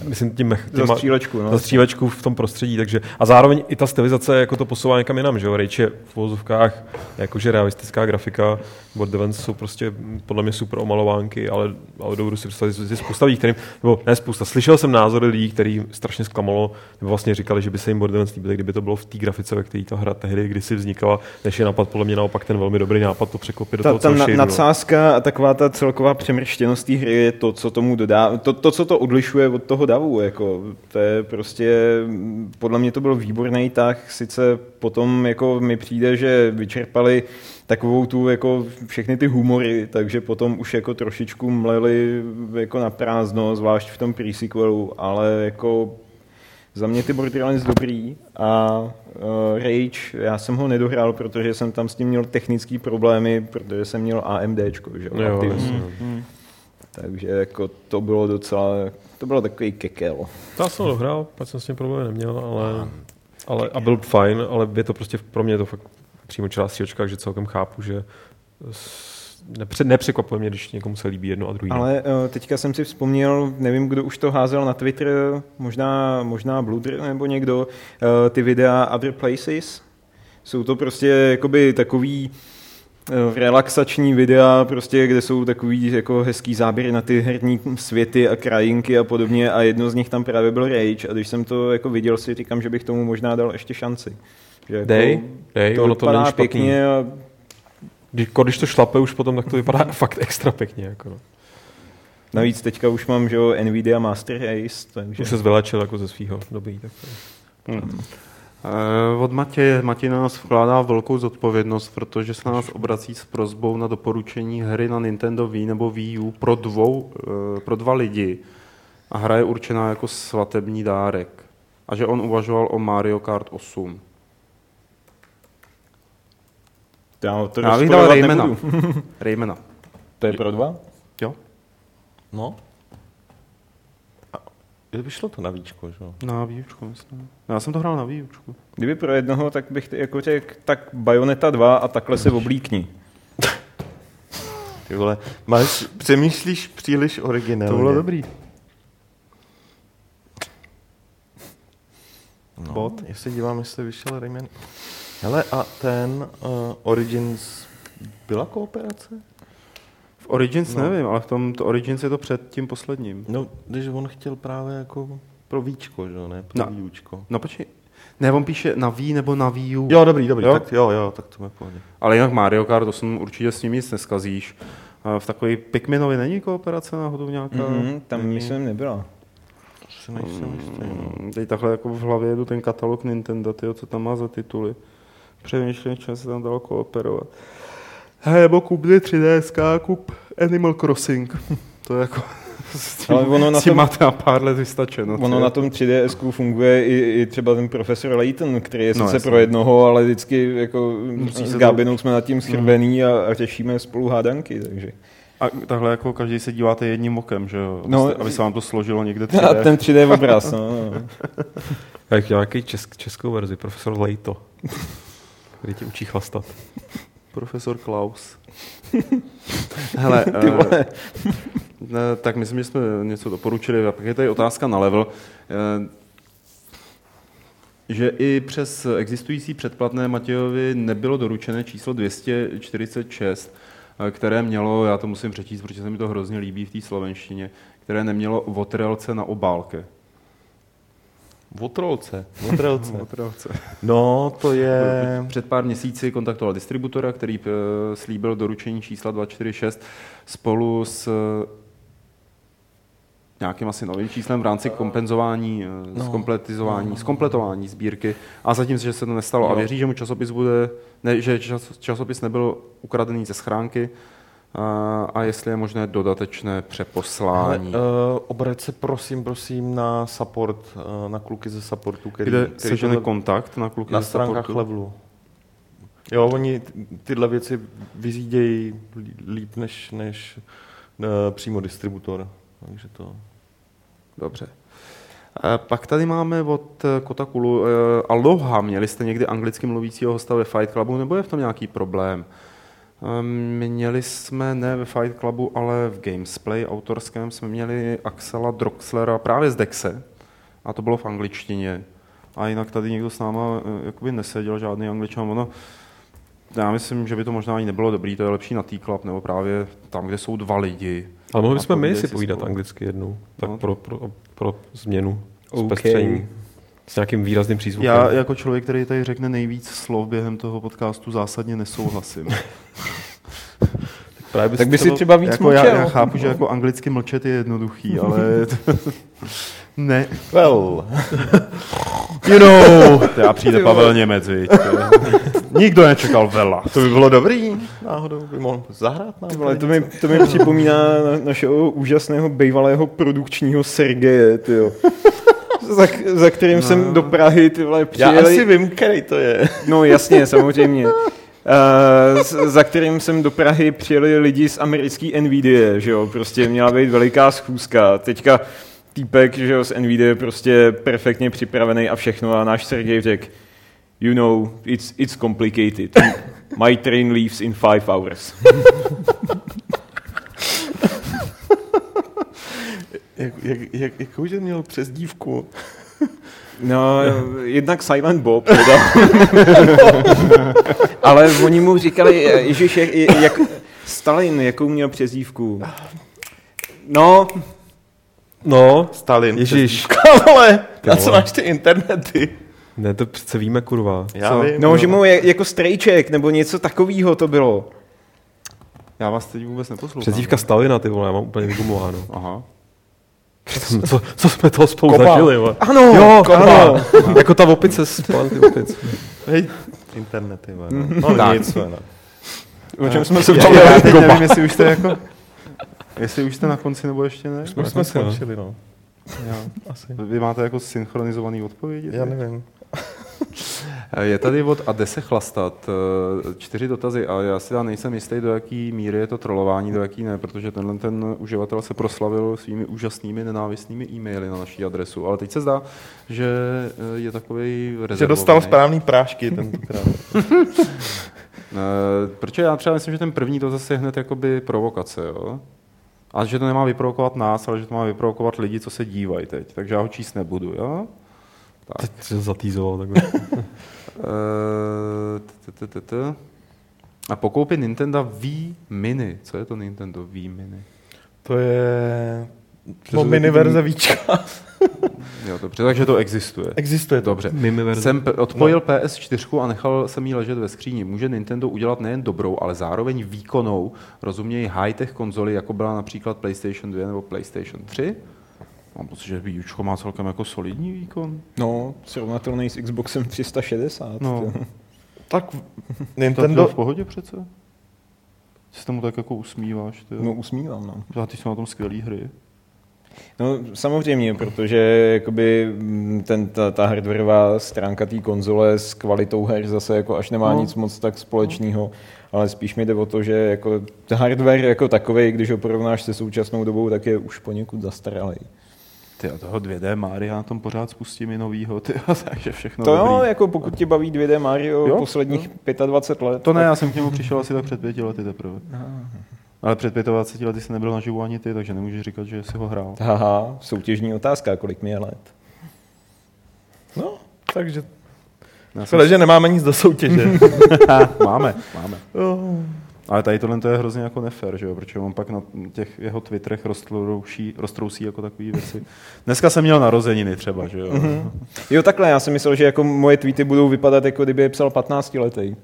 myslím tím mech, Za střílečku, no. za střílečku v tom prostředí, takže a zároveň i ta stylizace jako to posouvá někam jinam, že jo, Rage je v vozovkách jakože realistická grafika, Borderlands jsou prostě podle mě super omalovánky, ale, ale dovedu si představit, že spousta lidí, kterým, nebo ne spousta, slyšel jsem názory lidí, který strašně zklamalo, nebo vlastně říkali, že by se jim Borderlands líbilo, kdyby to bylo v té grafice, ve které ta hra tehdy kdysi vznikala, než je napad podle mě naopak ten velmi dobrý nápad to překlopit do Ta, toho ta na, nadsázka a taková ta celková přemrštěnost té hry je to, co tomu dodá, to, to, co to odlišuje od toho davu, jako, to je prostě, podle mě to byl výborný tah, sice potom jako mi přijde, že vyčerpali takovou tu jako všechny ty humory, takže potom už jako trošičku mleli jako na prázdno, zvlášť v tom pre-sequelu, ale jako za mě ty Borderlands dobrý a uh, Rage, já jsem ho nedohrál, protože jsem tam s tím měl technické problémy, protože jsem měl AMDčko, že Jo, jasně. Takže jako to bylo docela, to bylo takový kekel. Já jsem ho dohrál, pak jsem s tím problém neměl, ale, ale, a byl fajn, ale je to prostě pro mě je to fakt přímo část střílečka, že celkem chápu, že s- nepře, nepřekvapuje mě, když někomu se líbí jedno a druhý. Ale uh, teďka jsem si vzpomněl, nevím, kdo už to házel na Twitter, možná, možná Bludr nebo někdo, uh, ty videa Other Places. Jsou to prostě jakoby takový eh, relaxační videa, prostě, kde jsou takový jako hezký záběry na ty herní světy a krajinky a podobně a jedno z nich tam právě byl Rage a když jsem to jako viděl si říkám, že bych tomu možná dal ještě šanci. Že jako Dej, dej, to ono to vypadá není špatný. pěkně a Když, ko- když to šlape už potom, tak to vypadá fakt extra pěkně. Jako no. navíc teďka už mám, že jo, Nvidia Master Race, takže... Už se zvylečil jako ze svého doby. Tak to... Hmm. Eh, Od Matěje. Matěj na nás vkládá velkou zodpovědnost, protože se nás obrací s prozbou na doporučení hry na Nintendo Wii nebo Wii U pro, dvou, eh, pro dva lidi. A hra je určená jako svatební dárek. A že on uvažoval o Mario Kart 8. Já, to Já bych dal Raymana. Raymana. To je pro dva? Jo? No. Vyšlo to na víčko, že jo? Na výučku, myslím. Já jsem to hrál na výučku. Kdyby pro jednoho, tak bych t- jako řekl, tak Bayonetta 2 a takhle se oblíkni. Ty vole, máš, přemýšlíš příliš originálně. To bylo dobrý. No, Bod. Já se dívám, jestli vyšel Rayman. Hele, a ten uh, Origins Byla kooperace? V Origins No. nevím, ale v tom to Origins je to před tím posledním. No, když on chtěl právě jako pro víčko, že jo, ne? Pro No. výučko. No počkej, ne, on píše na Wii nebo na Wii U. Jo, dobrý, dobrý, Jo? jo? tak jo, jo, tak to je v pohodě. Ale jinak Mario Kart 8 určitě s ním nic neskazíš. V takový Pikminovi není kooperace náhodou nějaká? Mm, tam Není? myslím nebyla. Si nejsem jistý, no. Mm, Teď takhle jako v hlavě jedu ten katalog Nintendo, tyjo, co tam má za tituly. Přemýšlím, čem se tam dalo kooperovat. Hej, nebo kup 3DS, kup Animal Crossing. to je jako... S tím, Ale ono na tom- máte na pár let vystačeno. Ono na tom 3DS funguje i, i třeba ten profesor Layton, který je No, sice jasně. pro jednoho, ale vždycky jako Musí s to- Gábinou jsme nad tím schrvený a, a řešíme spolu hádanky, takže. A takhle jako každý se díváte jedním okem, že jo? No, No, aby se vám to složilo někde A 3D. ten 3D obraz, no. no. Jak nějaký česk, českou verzi, profesor Lejto, který ti učí chlastat. Profesor Klaus. Hele, Ty eh, vole. ne, tak myslím, že jsme něco doporučili. A pak je tady otázka na level. eh, že i přes existující předplatné Matějovi nebylo doručené číslo 246, eh, které mělo, já to musím přečíst, protože se mi to hrozně líbí v té slovenštině, které nemělo votrelce na obálce. Votrolce, votrolce. Votrelce. No, to je... Před pár měsíci kontaktoval distributora, který eh, slíbil doručení čísla 246 spolu s eh, nějakým asi novým číslem v rámci kompenzování, no. No. zkompletizování, zkompletování sbírky. A zatím, že se to nestalo. A Jo. věří, že mu časopis bude, ne, že čas, časopis nebyl ukradený ze schránky a, a jestli je možné dodatečné Ale, přeposlání. uh, obrať se prosím, prosím na support, uh, na kluky ze supportu, který, Kde který sežene tohle- kontakt na kluky na ze stránkách supportu? levelu. Jo, oni ty- tyhle věci vyřídějí lí- líp než, než uh, přímo distributor. Takže to... Dobře. Eh, Pak tady máme od eh, Kotakulu eh, Aloha. Měli jste někdy anglicky mluvícího hosta ve Fight Clubu, nebo je v tom nějaký problém? Ehm, Měli jsme ne ve Fight Clubu, ale v Gamesplay autorském jsme měli Axela Droxlera právě z Dexe. A to bylo v angličtině. A jinak tady někdo s náma eh, jakoby neseděl, žádný angličan. Ono, já myslím, že by to možná ani nebylo dobrý, to je lepší na T-Club, nebo právě tam, kde jsou dva lidi. Ale mohli bychom my si si povídat spolu. anglicky jednou, tak No. pro, pro, pro změnu, OK. zpestření. S nějakým výrazným přízvukem. Já jako člověk, který tady řekne nejvíc slov během toho podcastu, zásadně nesouhlasím. Právě bys Tak by si třeba víc jako já, mlčel. já chápu, že jako anglicky mlčet je jednoduchý, ale ne. Well, You know. Teda přijde Pavel Němec? Nikdo nečekal Vela. to by bylo dobrý. Náhodou by mohl zahrát nám. Ty vole, to, mi, to mi připomíná na- našeho úžasného bývalého produkčního Sergeje, tyjo. Za, za kterým no. jsem do Prahy ty vole, Já přijeli... asi vím, který to je. No jasně, samozřejmě. Uh, za kterým jsem do Prahy přijeli lidi z americký NVIDIA, že jo, prostě měla být veliká schůzka. Teďka týpek, že jo, z NVIDIA prostě perfektně připravený a všechno a náš Sergej řekl, you know, it's, it's complicated. My train leaves in five hours. Jak, jak, jak, jakou že měl přes dívku? No, jednak Silent Bob, teda. Ale oni mu říkali, Ježíš, jak, jak Stalin, jakou měl přezdívku? No, No, Stalin. Ježíš. Ale, na co máš ty internety? ne, to přece víme, kurva. Já Co? vím. no, že mu je, jako strejček, nebo něco takového to bylo. Já vás teď vůbec neposlouchám. Přezdívka Stalina, ty vole, já mám úplně vygumováno. Aha. Přitom, co, co jsme toho spolu Kopa. zažili, vole. Ano, Jo, ano. ano. jako ta opice z planety opic. Hej, internety, vole, no. no Tak. nic, no. O čem jsme se bavili? já teď nevím, jestli už jste jako... Jestli už jste na konci nebo ještě ne? Už jsme no. skončili, no. Já. Asi. Vy máte jako synchronizovaný odpovědi? Já nevím. Je tady od a se chlastat eh, čtyři dotazy a já si teda nejsem jistý, do jaký míry je to trolování, do jaký ne, protože tenhle ten uživatel se proslavil svými úžasnými nenávistnými e-maily na naší adresu, ale teď se zdá, že eh, je takový rezervovaný. Že dostal správný prášky tentokrát. Eh, Protože já třeba myslím, že ten první to zase je hned jakoby provokace, jo? A že to nemá vyprovokovat nás, ale že to má vyprovokovat lidi, co se dívají teď. Takže já ho číst nebudu, jo? Teď se zatýzoval takhle. Eh, A po koupi Nintendo Wii Mini. Co je to Nintendo Wii Mini? To je To no, mini verze víčka. Jo, dobře, takže to existuje. Existuje to. Dobře. Verze. Jsem odpojil PS4 a nechal jsem ji ležet ve skříni. Může Nintendo udělat nejen dobrou, ale zároveň výkonnou, rozumějí high-tech konzoli, jako byla například PlayStation 2 nebo PlayStation 3? Mám pocit, že Učko má celkem jako solidní výkon. No, srovnatelný s Xboxem 360. No. Tak Nintendo... v pohodě přece? Ty se tomu tak jako usmíváš. Ty. no usmívám, no. A ty jsou na tom skvělé hry. No samozřejmě, protože jakoby mm, ten, ta, ta hardwareová stránka té konzole s kvalitou her zase jako až nemá No. no. nic moc tak společného, ale spíš mi jde o to, že jako ten hardware jako takový, když ho porovnáš se současnou dobou, tak je už poněkud zastaralý. Ty a toho 2D Maria na tom pořád spustím i novýho, ty, takže všechno to dobrý. jo, jako pokud tě baví 2D Mario Jo, jo, posledních 25 let. To ne, tak- já jsem k němu přišel asi tak před pěti lety teprve. Ale před 25 lety jsi nebyl naživu ani ty, takže nemůžeš říkat, že jsi ho hrál. Haha, soutěžní otázka, kolik mi je let. No, takže... Škoda, že nemáme nic do soutěže. máme, máme. Ale tady tohle to je hrozně jako nefér, že jo? protože on pak na těch jeho Twitterech roztrouší, roztrousí jako takové věci. Dneska jsem měl narozeniny třeba, že jo? Mm-hmm. Jo, takhle, já jsem myslel, že jako moje tweety budou vypadat, jako kdyby je psal 15 letý.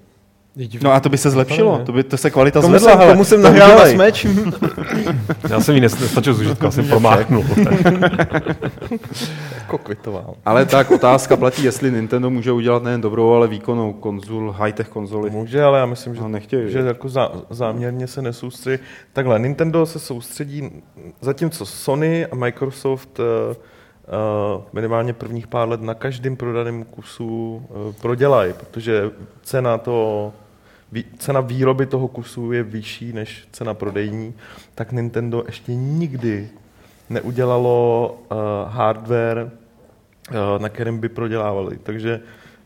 No a to by se zlepšilo, to by to se kvalita Tomu zvedla, jsem, tomu jsem To nahrál smeč. Já jsem ji nes- nestačil zužitku, já jsem promáknul. Jako kvitoval. Ale tak otázka platí, jestli Nintendo může udělat nejen dobrou, ale výkonnou konzol, high-tech konzoli. Může, ale já myslím, že, No, nechtějí. že jako zá, záměrně se nesoustředí. Takhle, Nintendo se soustředí, zatímco Sony a Microsoft uh, minimálně prvních pár let na každém prodaném kusu uh, prodělají, protože cena to cena výroby toho kusu je vyšší než cena prodejní, tak Nintendo ještě nikdy neudělalo uh, hardware, uh, na kterém by prodělávali. Takže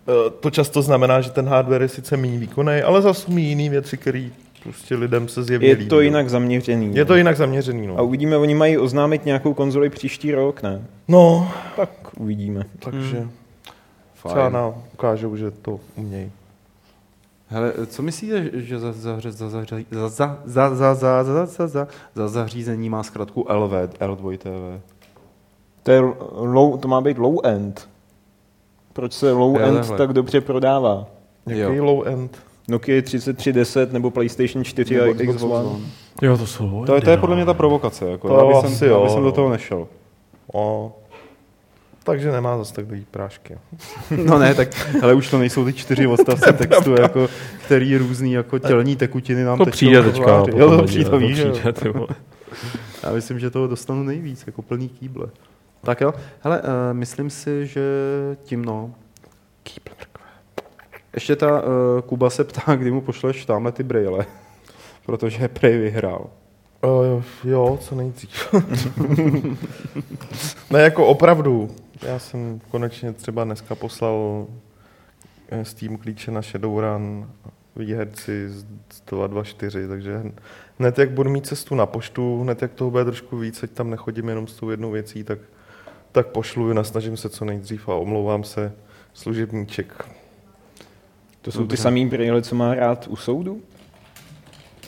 uh, to často znamená, že ten hardware je sice méně výkonný, ale zase umí jiné věci, které prostě lidem se zjevně Je líbí. to jinak zaměřený. Je to jinak zaměřený, A no. uvidíme, oni mají oznámit nějakou konzoli příští rok, ne? No, Tak uvidíme. takže Hmm. třeba na, ukážou, že to umějí. Hele, co myslíte, že za, za, za, za, za, za, za, za, za, za, za, za, za, za zařízení má zkrátku LV, L2 TV? To, je low, to má být low end. Proč se low Jo, end takhle. tak dobře prodává? Jaký Jo. low end? Nokia 3310 nebo PlayStation 4 a Xbox One. Jo, to jsou To, je- to je podle mě ta provokace. Jako, To aby jsem, jo, aby jsem do no. toho nešel. O, takže nemá zase tak dobrý prášky. No ne, tak ale už to nejsou ty čtyři odstavce textu, jako, který různý jako tělní tekutiny nám To teď přijde teďka. potom Jo, to přijde, to víš, že jo. přijde, ty vole. Já myslím, že toho dostanu nejvíc, jako plný kýble. Tak jo, hele, uh, myslím si, že tím no. Kýble. Ještě ta uh, Kuba se ptá, kdy mu pošleš tamhle ty brejle, protože Prej vyhrál. Uh, jo, co nejdřív. ne, jako opravdu. Já jsem konečně třeba dneska poslal eh, Steam klíče na Shadowrun výherci z 224, takže hned jak budu mít cestu na poštu, hned jak toho bude trošku víc, ať tam nechodím jenom s tou jednou věcí, tak, tak pošlu, nasnažím se co nejdřív a omlouvám se služebníček. To jsou ty samý brýle, co má rád u soudu?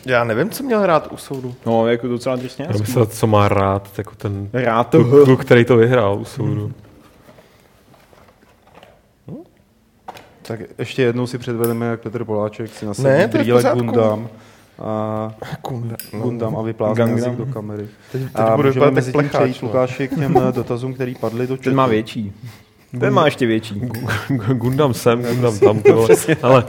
Já nevím, co měl hrát u soudu. No, jako docela Já drsňácký. myslím, co má rád, jako ten Rád to. kluk, kluk, který to vyhrál u soudu. Tak ještě jednou si předvedeme, jak Petr Poláček si nasadí je v brýle. Gundam a, Kunda, Gundam a vyplázne jazyk do kamery. Teď, teď A budu můžeme mezi tím přejít, no. Lukáši, k těm eh, dotazům, který padly do Ten má větší. Ten má ještě větší. Gundam sem, Gundam tam. Ale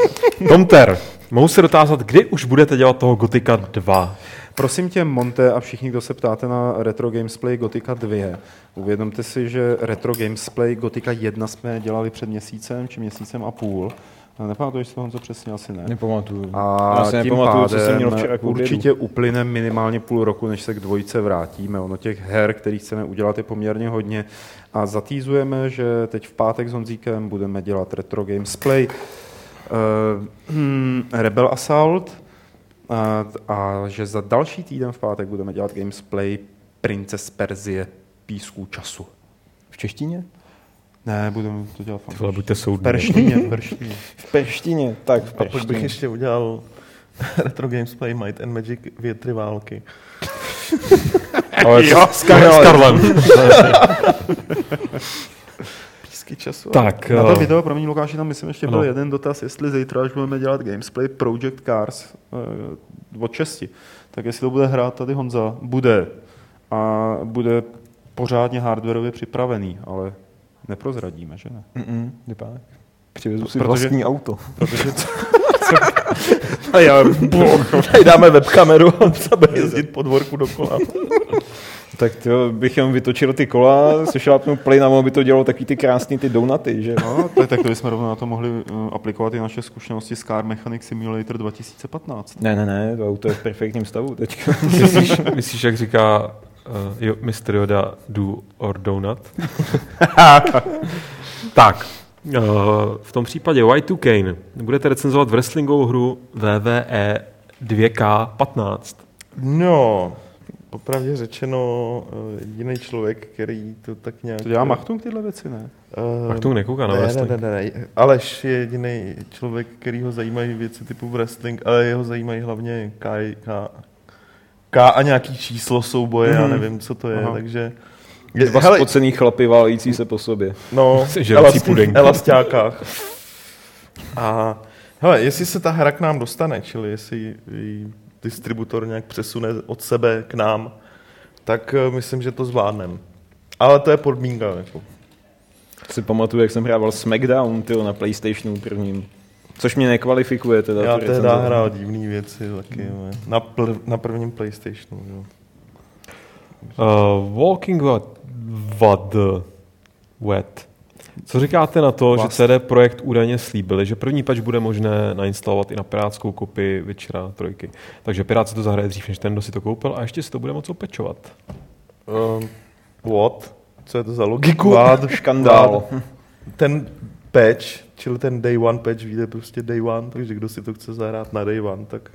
Tomter, mohu se dotázat, kdy už budete dělat toho Gotika 2? Prosím tě, Monte a všichni, kdo se ptáte na Retro Gamesplay Gotika 2, uvědomte si, že Retro Gamesplay Gotika 1 jsme dělali před měsícem či měsícem a půl. A Nepamatuješ si to, Honzo, přesně asi ne. Nepamatuju. A Já si tím nepamatuju, co jsem měl včera obědu. určitě uplyne minimálně půl roku, než se k dvojce vrátíme. Ono těch her, který chceme udělat, je poměrně hodně. A zatýzujeme, že teď v pátek s Honzíkem budeme dělat Retro Gamesplay uh, hmm, Rebel Assault a, a že za další týden v pátek budeme dělat Gamesplay Princes Perzie Písků času. V češtině? Ne, budeme to dělat v buďte v soudní. perštině, v perštině. V peštině. Tak v A pak bych ještě udělal Retro Gamesplay Might and Magic větry války. Ale jo, s, Kar- s Karlem. Písky času. tak, Na to eh, video, pro mě Lukáši, tam myslím ještě byl ano. jeden dotaz, jestli zítra, až budeme dělat Gamesplay Project Cars eh, od česti, tak jestli to bude hrát tady Honza, bude. A bude pořádně hardwareově připravený, ale neprozradíme, že ne? Mm-mm, vypadá. Přivezu si Protože- vlastní auto. Protože co, A já, tady dáme webkameru a se bude jezdit po dvorku dokola. Tak to bych jenom vytočil ty kola, sešlápnul plyn a ono by to dělalo taky ty krásný ty donaty, že? no, tak, tak to bychom rovnou na to mohli uh, aplikovat i naše zkušenosti z Car Mechanic Simulator 2015. Ne, ne, ne, to auto je v perfektním stavu teďka. myslíš, myslíš, jak říká uh, jo, Mr. Yoda, do or donut? tak, uh, v tom případě Y2 Kane. Budete recenzovat wrestlingovou hru WWE 2K15. No, popravdě řečeno, eh, jediný člověk, který to tak nějak... To dělá Machtung tyhle věci, ne? Uh, Machtung nekouká na ne, wrestling. Ne, ne, ne, ne. Aleš je jediný člověk, který ho zajímají věci typu wrestling, ale jeho zajímají hlavně K, K, K a nějaký číslo souboje, mm. já nevím, co to je, Aha. takže... Je, Dva spocený chlapy válející se po sobě. No, elastákách. A hele, jestli se ta hra k nám dostane, čili jestli distributor nějak přesune od sebe k nám, tak eh, myslím, že to zvládnem. Ale to je podmínka. Jako. Si pamatuju, jak jsem hrával Smackdown tyjo, na Playstationu prvním. Což mě nekvalifikuje teda. Já tehdy recenzovat. hrál divné věci taky. Hmm. Na, pl- na prvním Playstationu. Jo. Uh, Walking Wet. Vad. Wet. Co říkáte na to, Vlast. že CD Projekt údajně slíbili, že první patch bude možné nainstalovat i na pirátskou kopii Witchera 3. Takže Pirát si to zahraje dřív, než ten, kdo si to koupil a ještě si to bude moc opečovat. Um, what? Co je to za logiku? Vád, škandál. Ten patch, čili ten day one patch vyjde prostě day one, takže kdo si to chce zahrát na day one, tak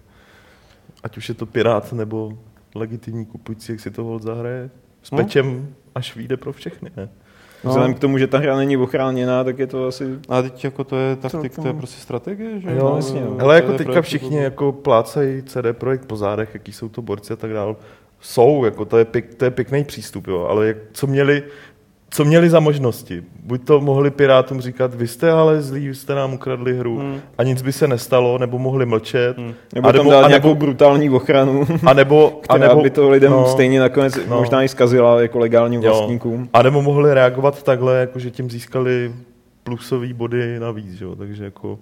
ať už je to pirát nebo legitimní kupující, jak si to hold zahraje s No. patchem, až vyjde pro všechny, ne? Vzhledem k tomu, že ta hra není ochráněná, tak je to asi... A teď jako to je taktik, to je prostě strategie, že? Jo, jasně, no. Ale jako teďka všichni to- jako plácají CD Projekt po zádech, jaký jsou to borci a tak dál. Jsou, jako to je, pěk, to je pěkný přístup, jo, ale jak, co měli, co měli za možnosti? Buď to mohli Pirátům říkat, vy jste ale zlí, vy jste nám ukradli hru Hmm. a nic by se nestalo, nebo mohli mlčet, Hmm. Nebo A tam nebo- dát a nějakou nebo- brutální ochranu, a nebo, a která nebo, by to lidem no, stejně nakonec no. možná i zkazila jako legálním Jo. vlastníkům. a nebo mohli reagovat takhle, jako že tím získali plusové body navíc, že jo? takže jako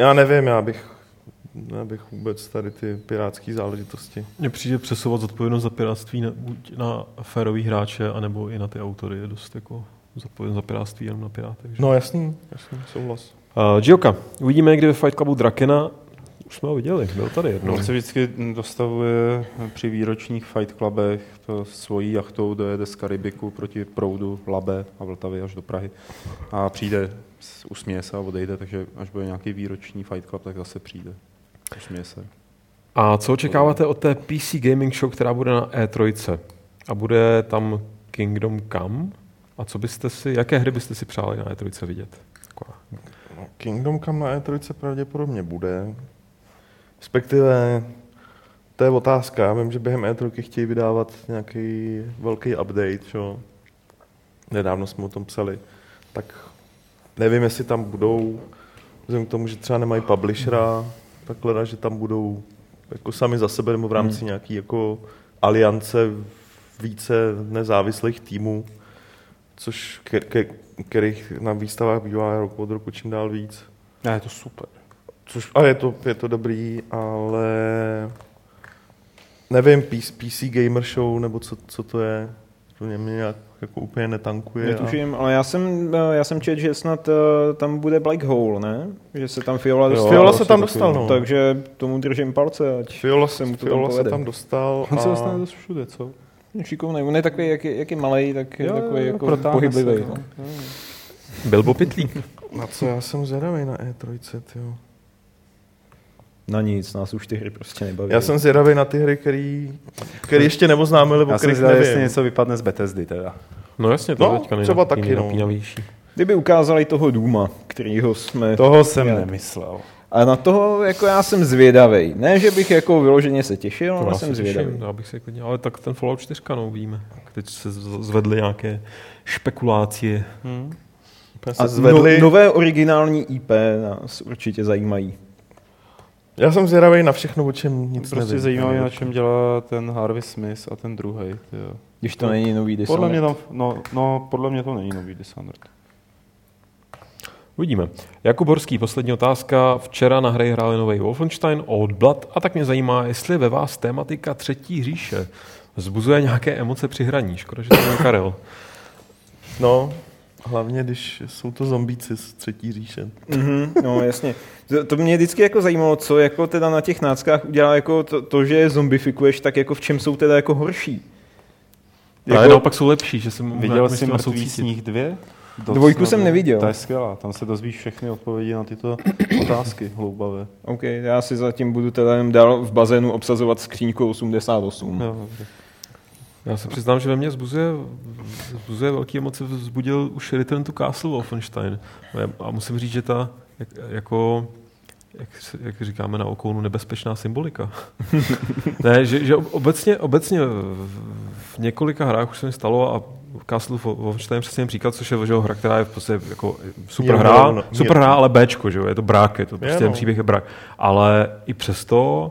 já nevím, já bych, já bych vůbec tady ty pirátské záležitosti. Mně přijde přesouvat zodpovědnost za piráctví na, buď na férový hráče, anebo i na ty autory. Je dost jako zodpovědnost za piráctví jenom na pirátech. že? No jasný, jasný, souhlas. Uh, Gioka, uvidíme někdy ve Fight Clubu Drakena. Už jsme ho viděli, byl tady jednou. On se vždycky dostavuje při výročních fight clubech to svojí jachtou dojede z Karibiku proti proudu Labe a Vltavy až do Prahy a přijde, s- usměje se a odejde, takže až bude nějaký výroční fight club, tak zase přijde. Se. A co očekáváte od té PC Gaming Show, která bude na E3? A bude tam Kingdom Come? A co byste si, jaké hry byste si přáli na E3 vidět? Taková. No, Kingdom Come na E3 pravděpodobně bude. Respektive, to je otázka. Já vím, že během E3 chtějí vydávat nějaký velký update, čo? Nedávno jsme o tom psali. Tak nevím, jestli tam budou, vzhledem k tomu, že třeba nemají publishera, takhle, že tam budou jako sami za sebe nebo v rámci hmm. nějaký jako aliance více nezávislých týmů, což ke, ke, kterých na výstavách bývá rok od roku čím dál víc. Ne, je to super. Což, a je to, je to dobrý, ale nevím, PC, PC Gamer Show, nebo co, co to je, to mě nějak jako úplně netankuje. a- Netuším, ale já jsem, já jsem čet, že snad eh, tam bude Black Hole, ne? Že se tam Fiola Jo, dostal. Fiola se tam dostal, no. Takže tomu držím palce, ať Fiola, se mu to Fiola tam se tam dostal On se a- dostane dost všude, co? je šikovný. On je takový, jak je, jak je malej, tak je takový jako protáhne pohyblivý. se, no. no. Bilbo Pitlík. Na co já jsem zvědavý na E3, tyjo. Na nic, nás už ty hry prostě nebaví. Já jsem zvědavý na ty hry, který, který ještě neoznámili, nebo Já jsem kterých zvědavý, nevím. jestli něco vypadne z Bethesdy teda. No jasně, to No, je teďka třeba taky, no. Kdyby ukázali toho Důma, kterýho jsme... Toho jsem Já. nemyslel. A na toho jako já jsem zvědavý. Ne, že bych jako vyloženě se těšil, To ale já jsem se těším, zvědavý. já bych se klidně, ale tak ten Fallout 4, no víme. Teď se zvedly nějaké špekulácie. Hmm. A zvedli. no, nové originální IP nás určitě zajímají. Já jsem zvědavý na všechno, o čem nic Prostě nevím. zajímavé, na čem dělá ten Harvey Smith a ten druhý. Když to není nový Dishonored. Podle mě, tam, no, no, podle mě to není nový Dishonored. Uvidíme. Jakub Horský, poslední otázka. Včera na hry hráli nový Wolfenstein Old Blood a tak mě zajímá, jestli ve vás tématika třetí říše vzbuzuje nějaké emoce při hraní. Škoda, že to byl Karel. No, hlavně když jsou to zombíci z třetí říše. Mhm, no jasně. To, to mě vždycky jako zajímalo, co jako teda na těch náckách udělá jako to, to, že je zombifikuješ, tak jako v čem jsou teda jako horší. Jako... Ale naopak jsou lepší, že jsem Viděl jsi Mrtvý sníh dvě? Dvojku jsem neviděl. To je skvělá, tam se dozvíš všechny odpovědi na tyto otázky hloubavé. OK, já si zatím budu teda jenom dál v bazénu obsazovat skříňku 88. Jo, dobře. Já se přiznám, že ve mně vzbuzuje, vzbuzuje velký emoce, vzbudil už Return to Castle Wolfenstein. A musím říct, že ta jak, jako jak, jak říkáme na okounu, nebezpečná symbolika. ne, že, že obecně, obecně v, několika hrách už se mi stalo a Castle Wolfenstein přesně příklad, což je že, hra, která je v podstatě jako super Je hra, rovno- super hra, ale Bčko, že jo, je to brák, je to prostě Je, ten no. příběh je brák. Ale i přesto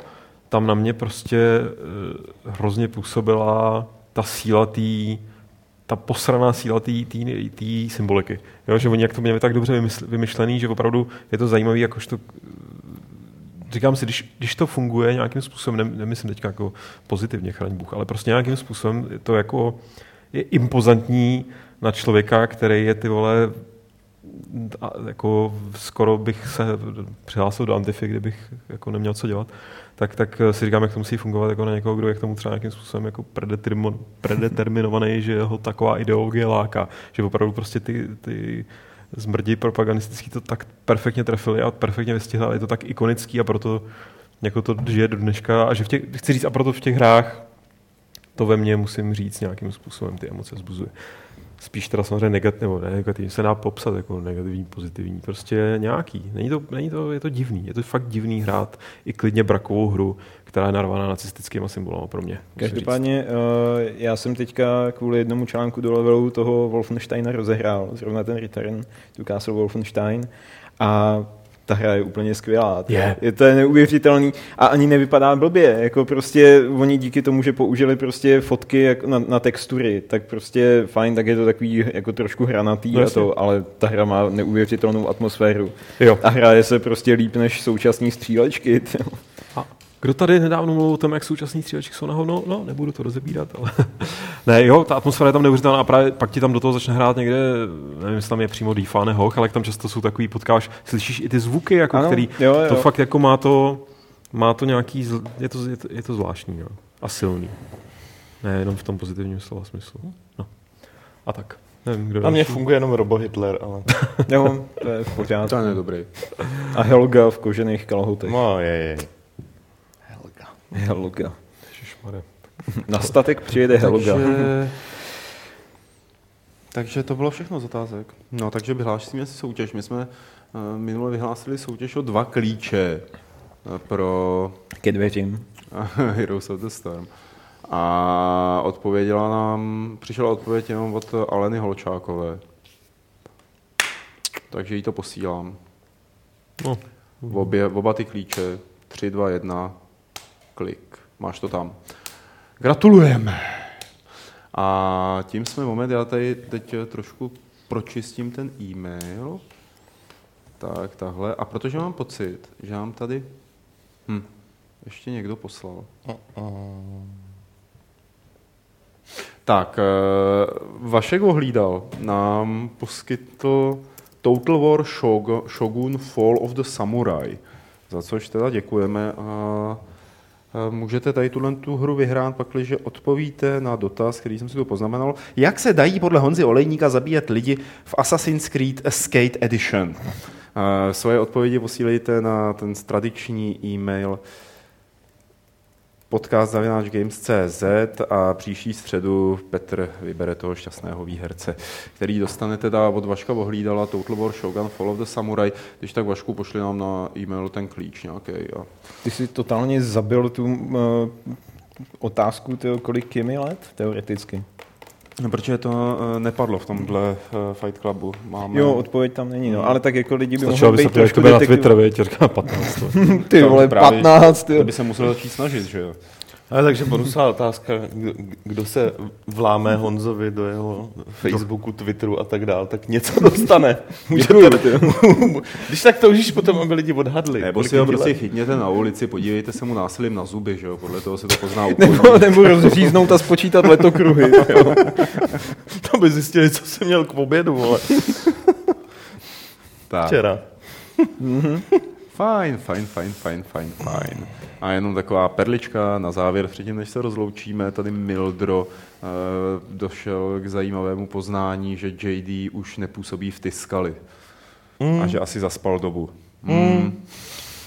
tam na mě prostě eh, hrozně působila ta síla té ta posraná síla té symboliky. Jo, že oni jak to měli tak dobře vymyšlený, že opravdu je to zajímavý, jakožto říkám si, když, když to funguje nějakým způsobem, ne, nemyslím teď jako pozitivně, chraň Bůh, ale prostě nějakým způsobem je to jako je impozantní na člověka, který je ty vole a jako skoro bych se přihlásil do Antify, kdybych jako neměl co dělat, tak, tak si říkám, jak to musí fungovat jako na někoho, kdo je k tomu třeba nějakým způsobem jako predeterminovaný, že ho taková ideologie láká, že opravdu prostě ty, ty zmrdi propagandistický to tak perfektně trefili a perfektně vystihli, je to tak ikonický a proto jako to žije do dneška a že v těch, chci říct, a proto v těch hrách to ve mně musím říct nějakým způsobem ty emoce zbuzuje. Spíš teda samozřejmě negativní, nebo ne negativní, se dá popsat jako negativní, pozitivní, prostě nějaký. Není to, není to, je to divný, je to fakt divný hrát i klidně brakovou hru, která je narvaná nacistickými symbolama pro mě. Každopádně eh, já jsem teďka kvůli jednomu článku do levelu toho Wolfensteina rozehrál, zrovna ten Return to Castle Wolfenstein a ta hra je úplně skvělá. Je. je to je neuvěřitelný a ani nevypadá blbě. Jako prostě oni díky tomu, že použili prostě fotky jako na, na textury, tak prostě fajn, tak je to takový jako trošku hranatý No a jasně. to, ale ta hra má neuvěřitelnou atmosféru. Jo. A hraje se prostě líp než současní střílečky. Kdo tady nedávno mluvil o tom, jak současní střílečky jsou na hovno? No, nebudu to rozebírat, ale... ne, jo, ta atmosféra je tam neuvěřitelná a právě pak ti tam do toho začne hrát někde, nevím, jestli tam je přímo Defa Hoch, ale jak tam často jsou takový, potkáš, slyšíš i ty zvuky, jako Ano, který, jo, jo. to fakt jako má to, má to nějaký, zl, je to, je to, je to zvláštní, jo, a silný. Ne, jenom v tom pozitivním slova smyslu. No. A tak. Nevím, kdo Na mě další. funguje jenom Robo Hitler, ale... Jo, to je v pořádku. To je nedobrý. A Helga v kožených kalhotech. No, je, je. Ježišmarja. Na statek přijede Helga. Takže, takže to bylo všechno z otázek. No, takže vyhlásíme si soutěž. My jsme uh, minule vyhlásili soutěž o dva klíče eh, pro Ke dveřím. Heroes of the Storm. A odpověděla nám, přišla odpověď jenom od Aleny Holčákové. Takže jí to posílám. No, V obě, oba ty klíče. 3, 2, 1, klik. Máš to tam. Gratulujeme. A tím jsme moment, já tady teď trošku pročistím ten e-mail. Tak, tahle. A protože mám pocit, že mám tady... Hm, ještě někdo poslal. Tak, eh, Vašek Ohlídal nám poskytl Total War Shog- Shogun Fall of the Samurai, za což teda děkujeme a můžete tady tuhle tu hru vyhrát, pakliže odpovíte na dotaz, který jsem si tu poznamenal. Jak se dají podle Honzy Olejníka zabíjet lidi v Assassin's Creed Skate Edition? A Svoje odpovědi posílejte na ten tradiční e-mail podcast zavináč a příští středu Petr vybere toho šťastného výherce, který dostane teda od Vaška Vohlídala Total War Shogun Fall of the Samurai. Když tak Vašku pošli nám na e-mail ten klíč nějaký. A... Ty jsi totálně zabil tu uh, otázku, tyjo, kolik Kimi let, teoreticky. No, protože to uh, nepadlo v tomhle uh, Fight Clubu. Máme... Jo, odpověď tam není, no, ale tak jako lidi by Stačilo, mohli být se to trošku na detektiv- Twitter, viď, říká 15. Ty vole, právě- 15, ty. To by se musel začít snažit, že jo? Ale takže bonusová otázka, kdo, kdo se vlámé Honzovi do jeho Facebooku, Twitteru a tak dál, tak něco dostane. Ty. Když tak toužíš potom, aby lidi odhadli. Nebo si ho prostě chytněte na ulici, podívejte se mu násilím na zuby, že jo? Podle toho se to pozná úplně. Nebo, nebo rozříznout a spočítat letokruhy. jo. To by zjistili, co jsem měl k obědu, vole, tak. včera. Fajn, fajn, fajn, fajn, fajn, fajn. A jenom taková perlička na závěr, předtím než se rozloučíme, tady Mildro eh, došel k zajímavému poznání, že JD už nepůsobí v Tiskali. Mm. A že asi zaspal dobu. Mm.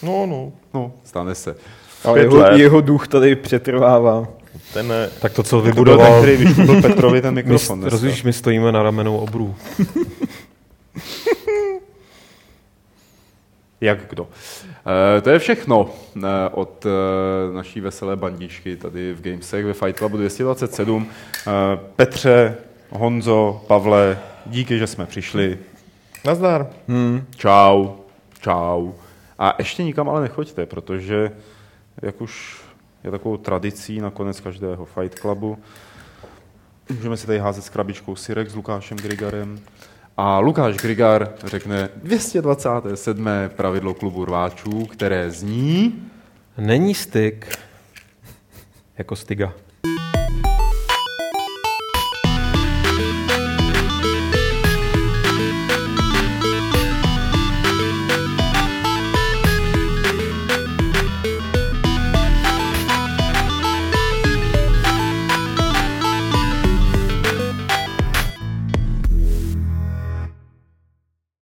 No, no. No, stane se. Ale jeho, let. jeho duch tady přetrvává. Ten tak to, co To byl ten, vybudoval, který Petrovi ten my, mikrofon. dneska. rozumíš, my stojíme na ramenou obrů. Jak kdo. E, to je všechno e, od e, naší veselé bandičky tady v Gamesech ve Fight Clubu 227. E, Petře, Honzo, Pavle, díky, že jsme přišli. nazdar. Hmm. Čau, čau. A ještě nikam ale nechoďte, protože jak už je takovou tradicí na konec každého Fight Clubu, můžeme si tady házet s krabičkou Sirek s Lukášem Grigarem. A Lukáš Grigar řekne 227. pravidlo klubu rváčů, které zní... Není styk jako styga.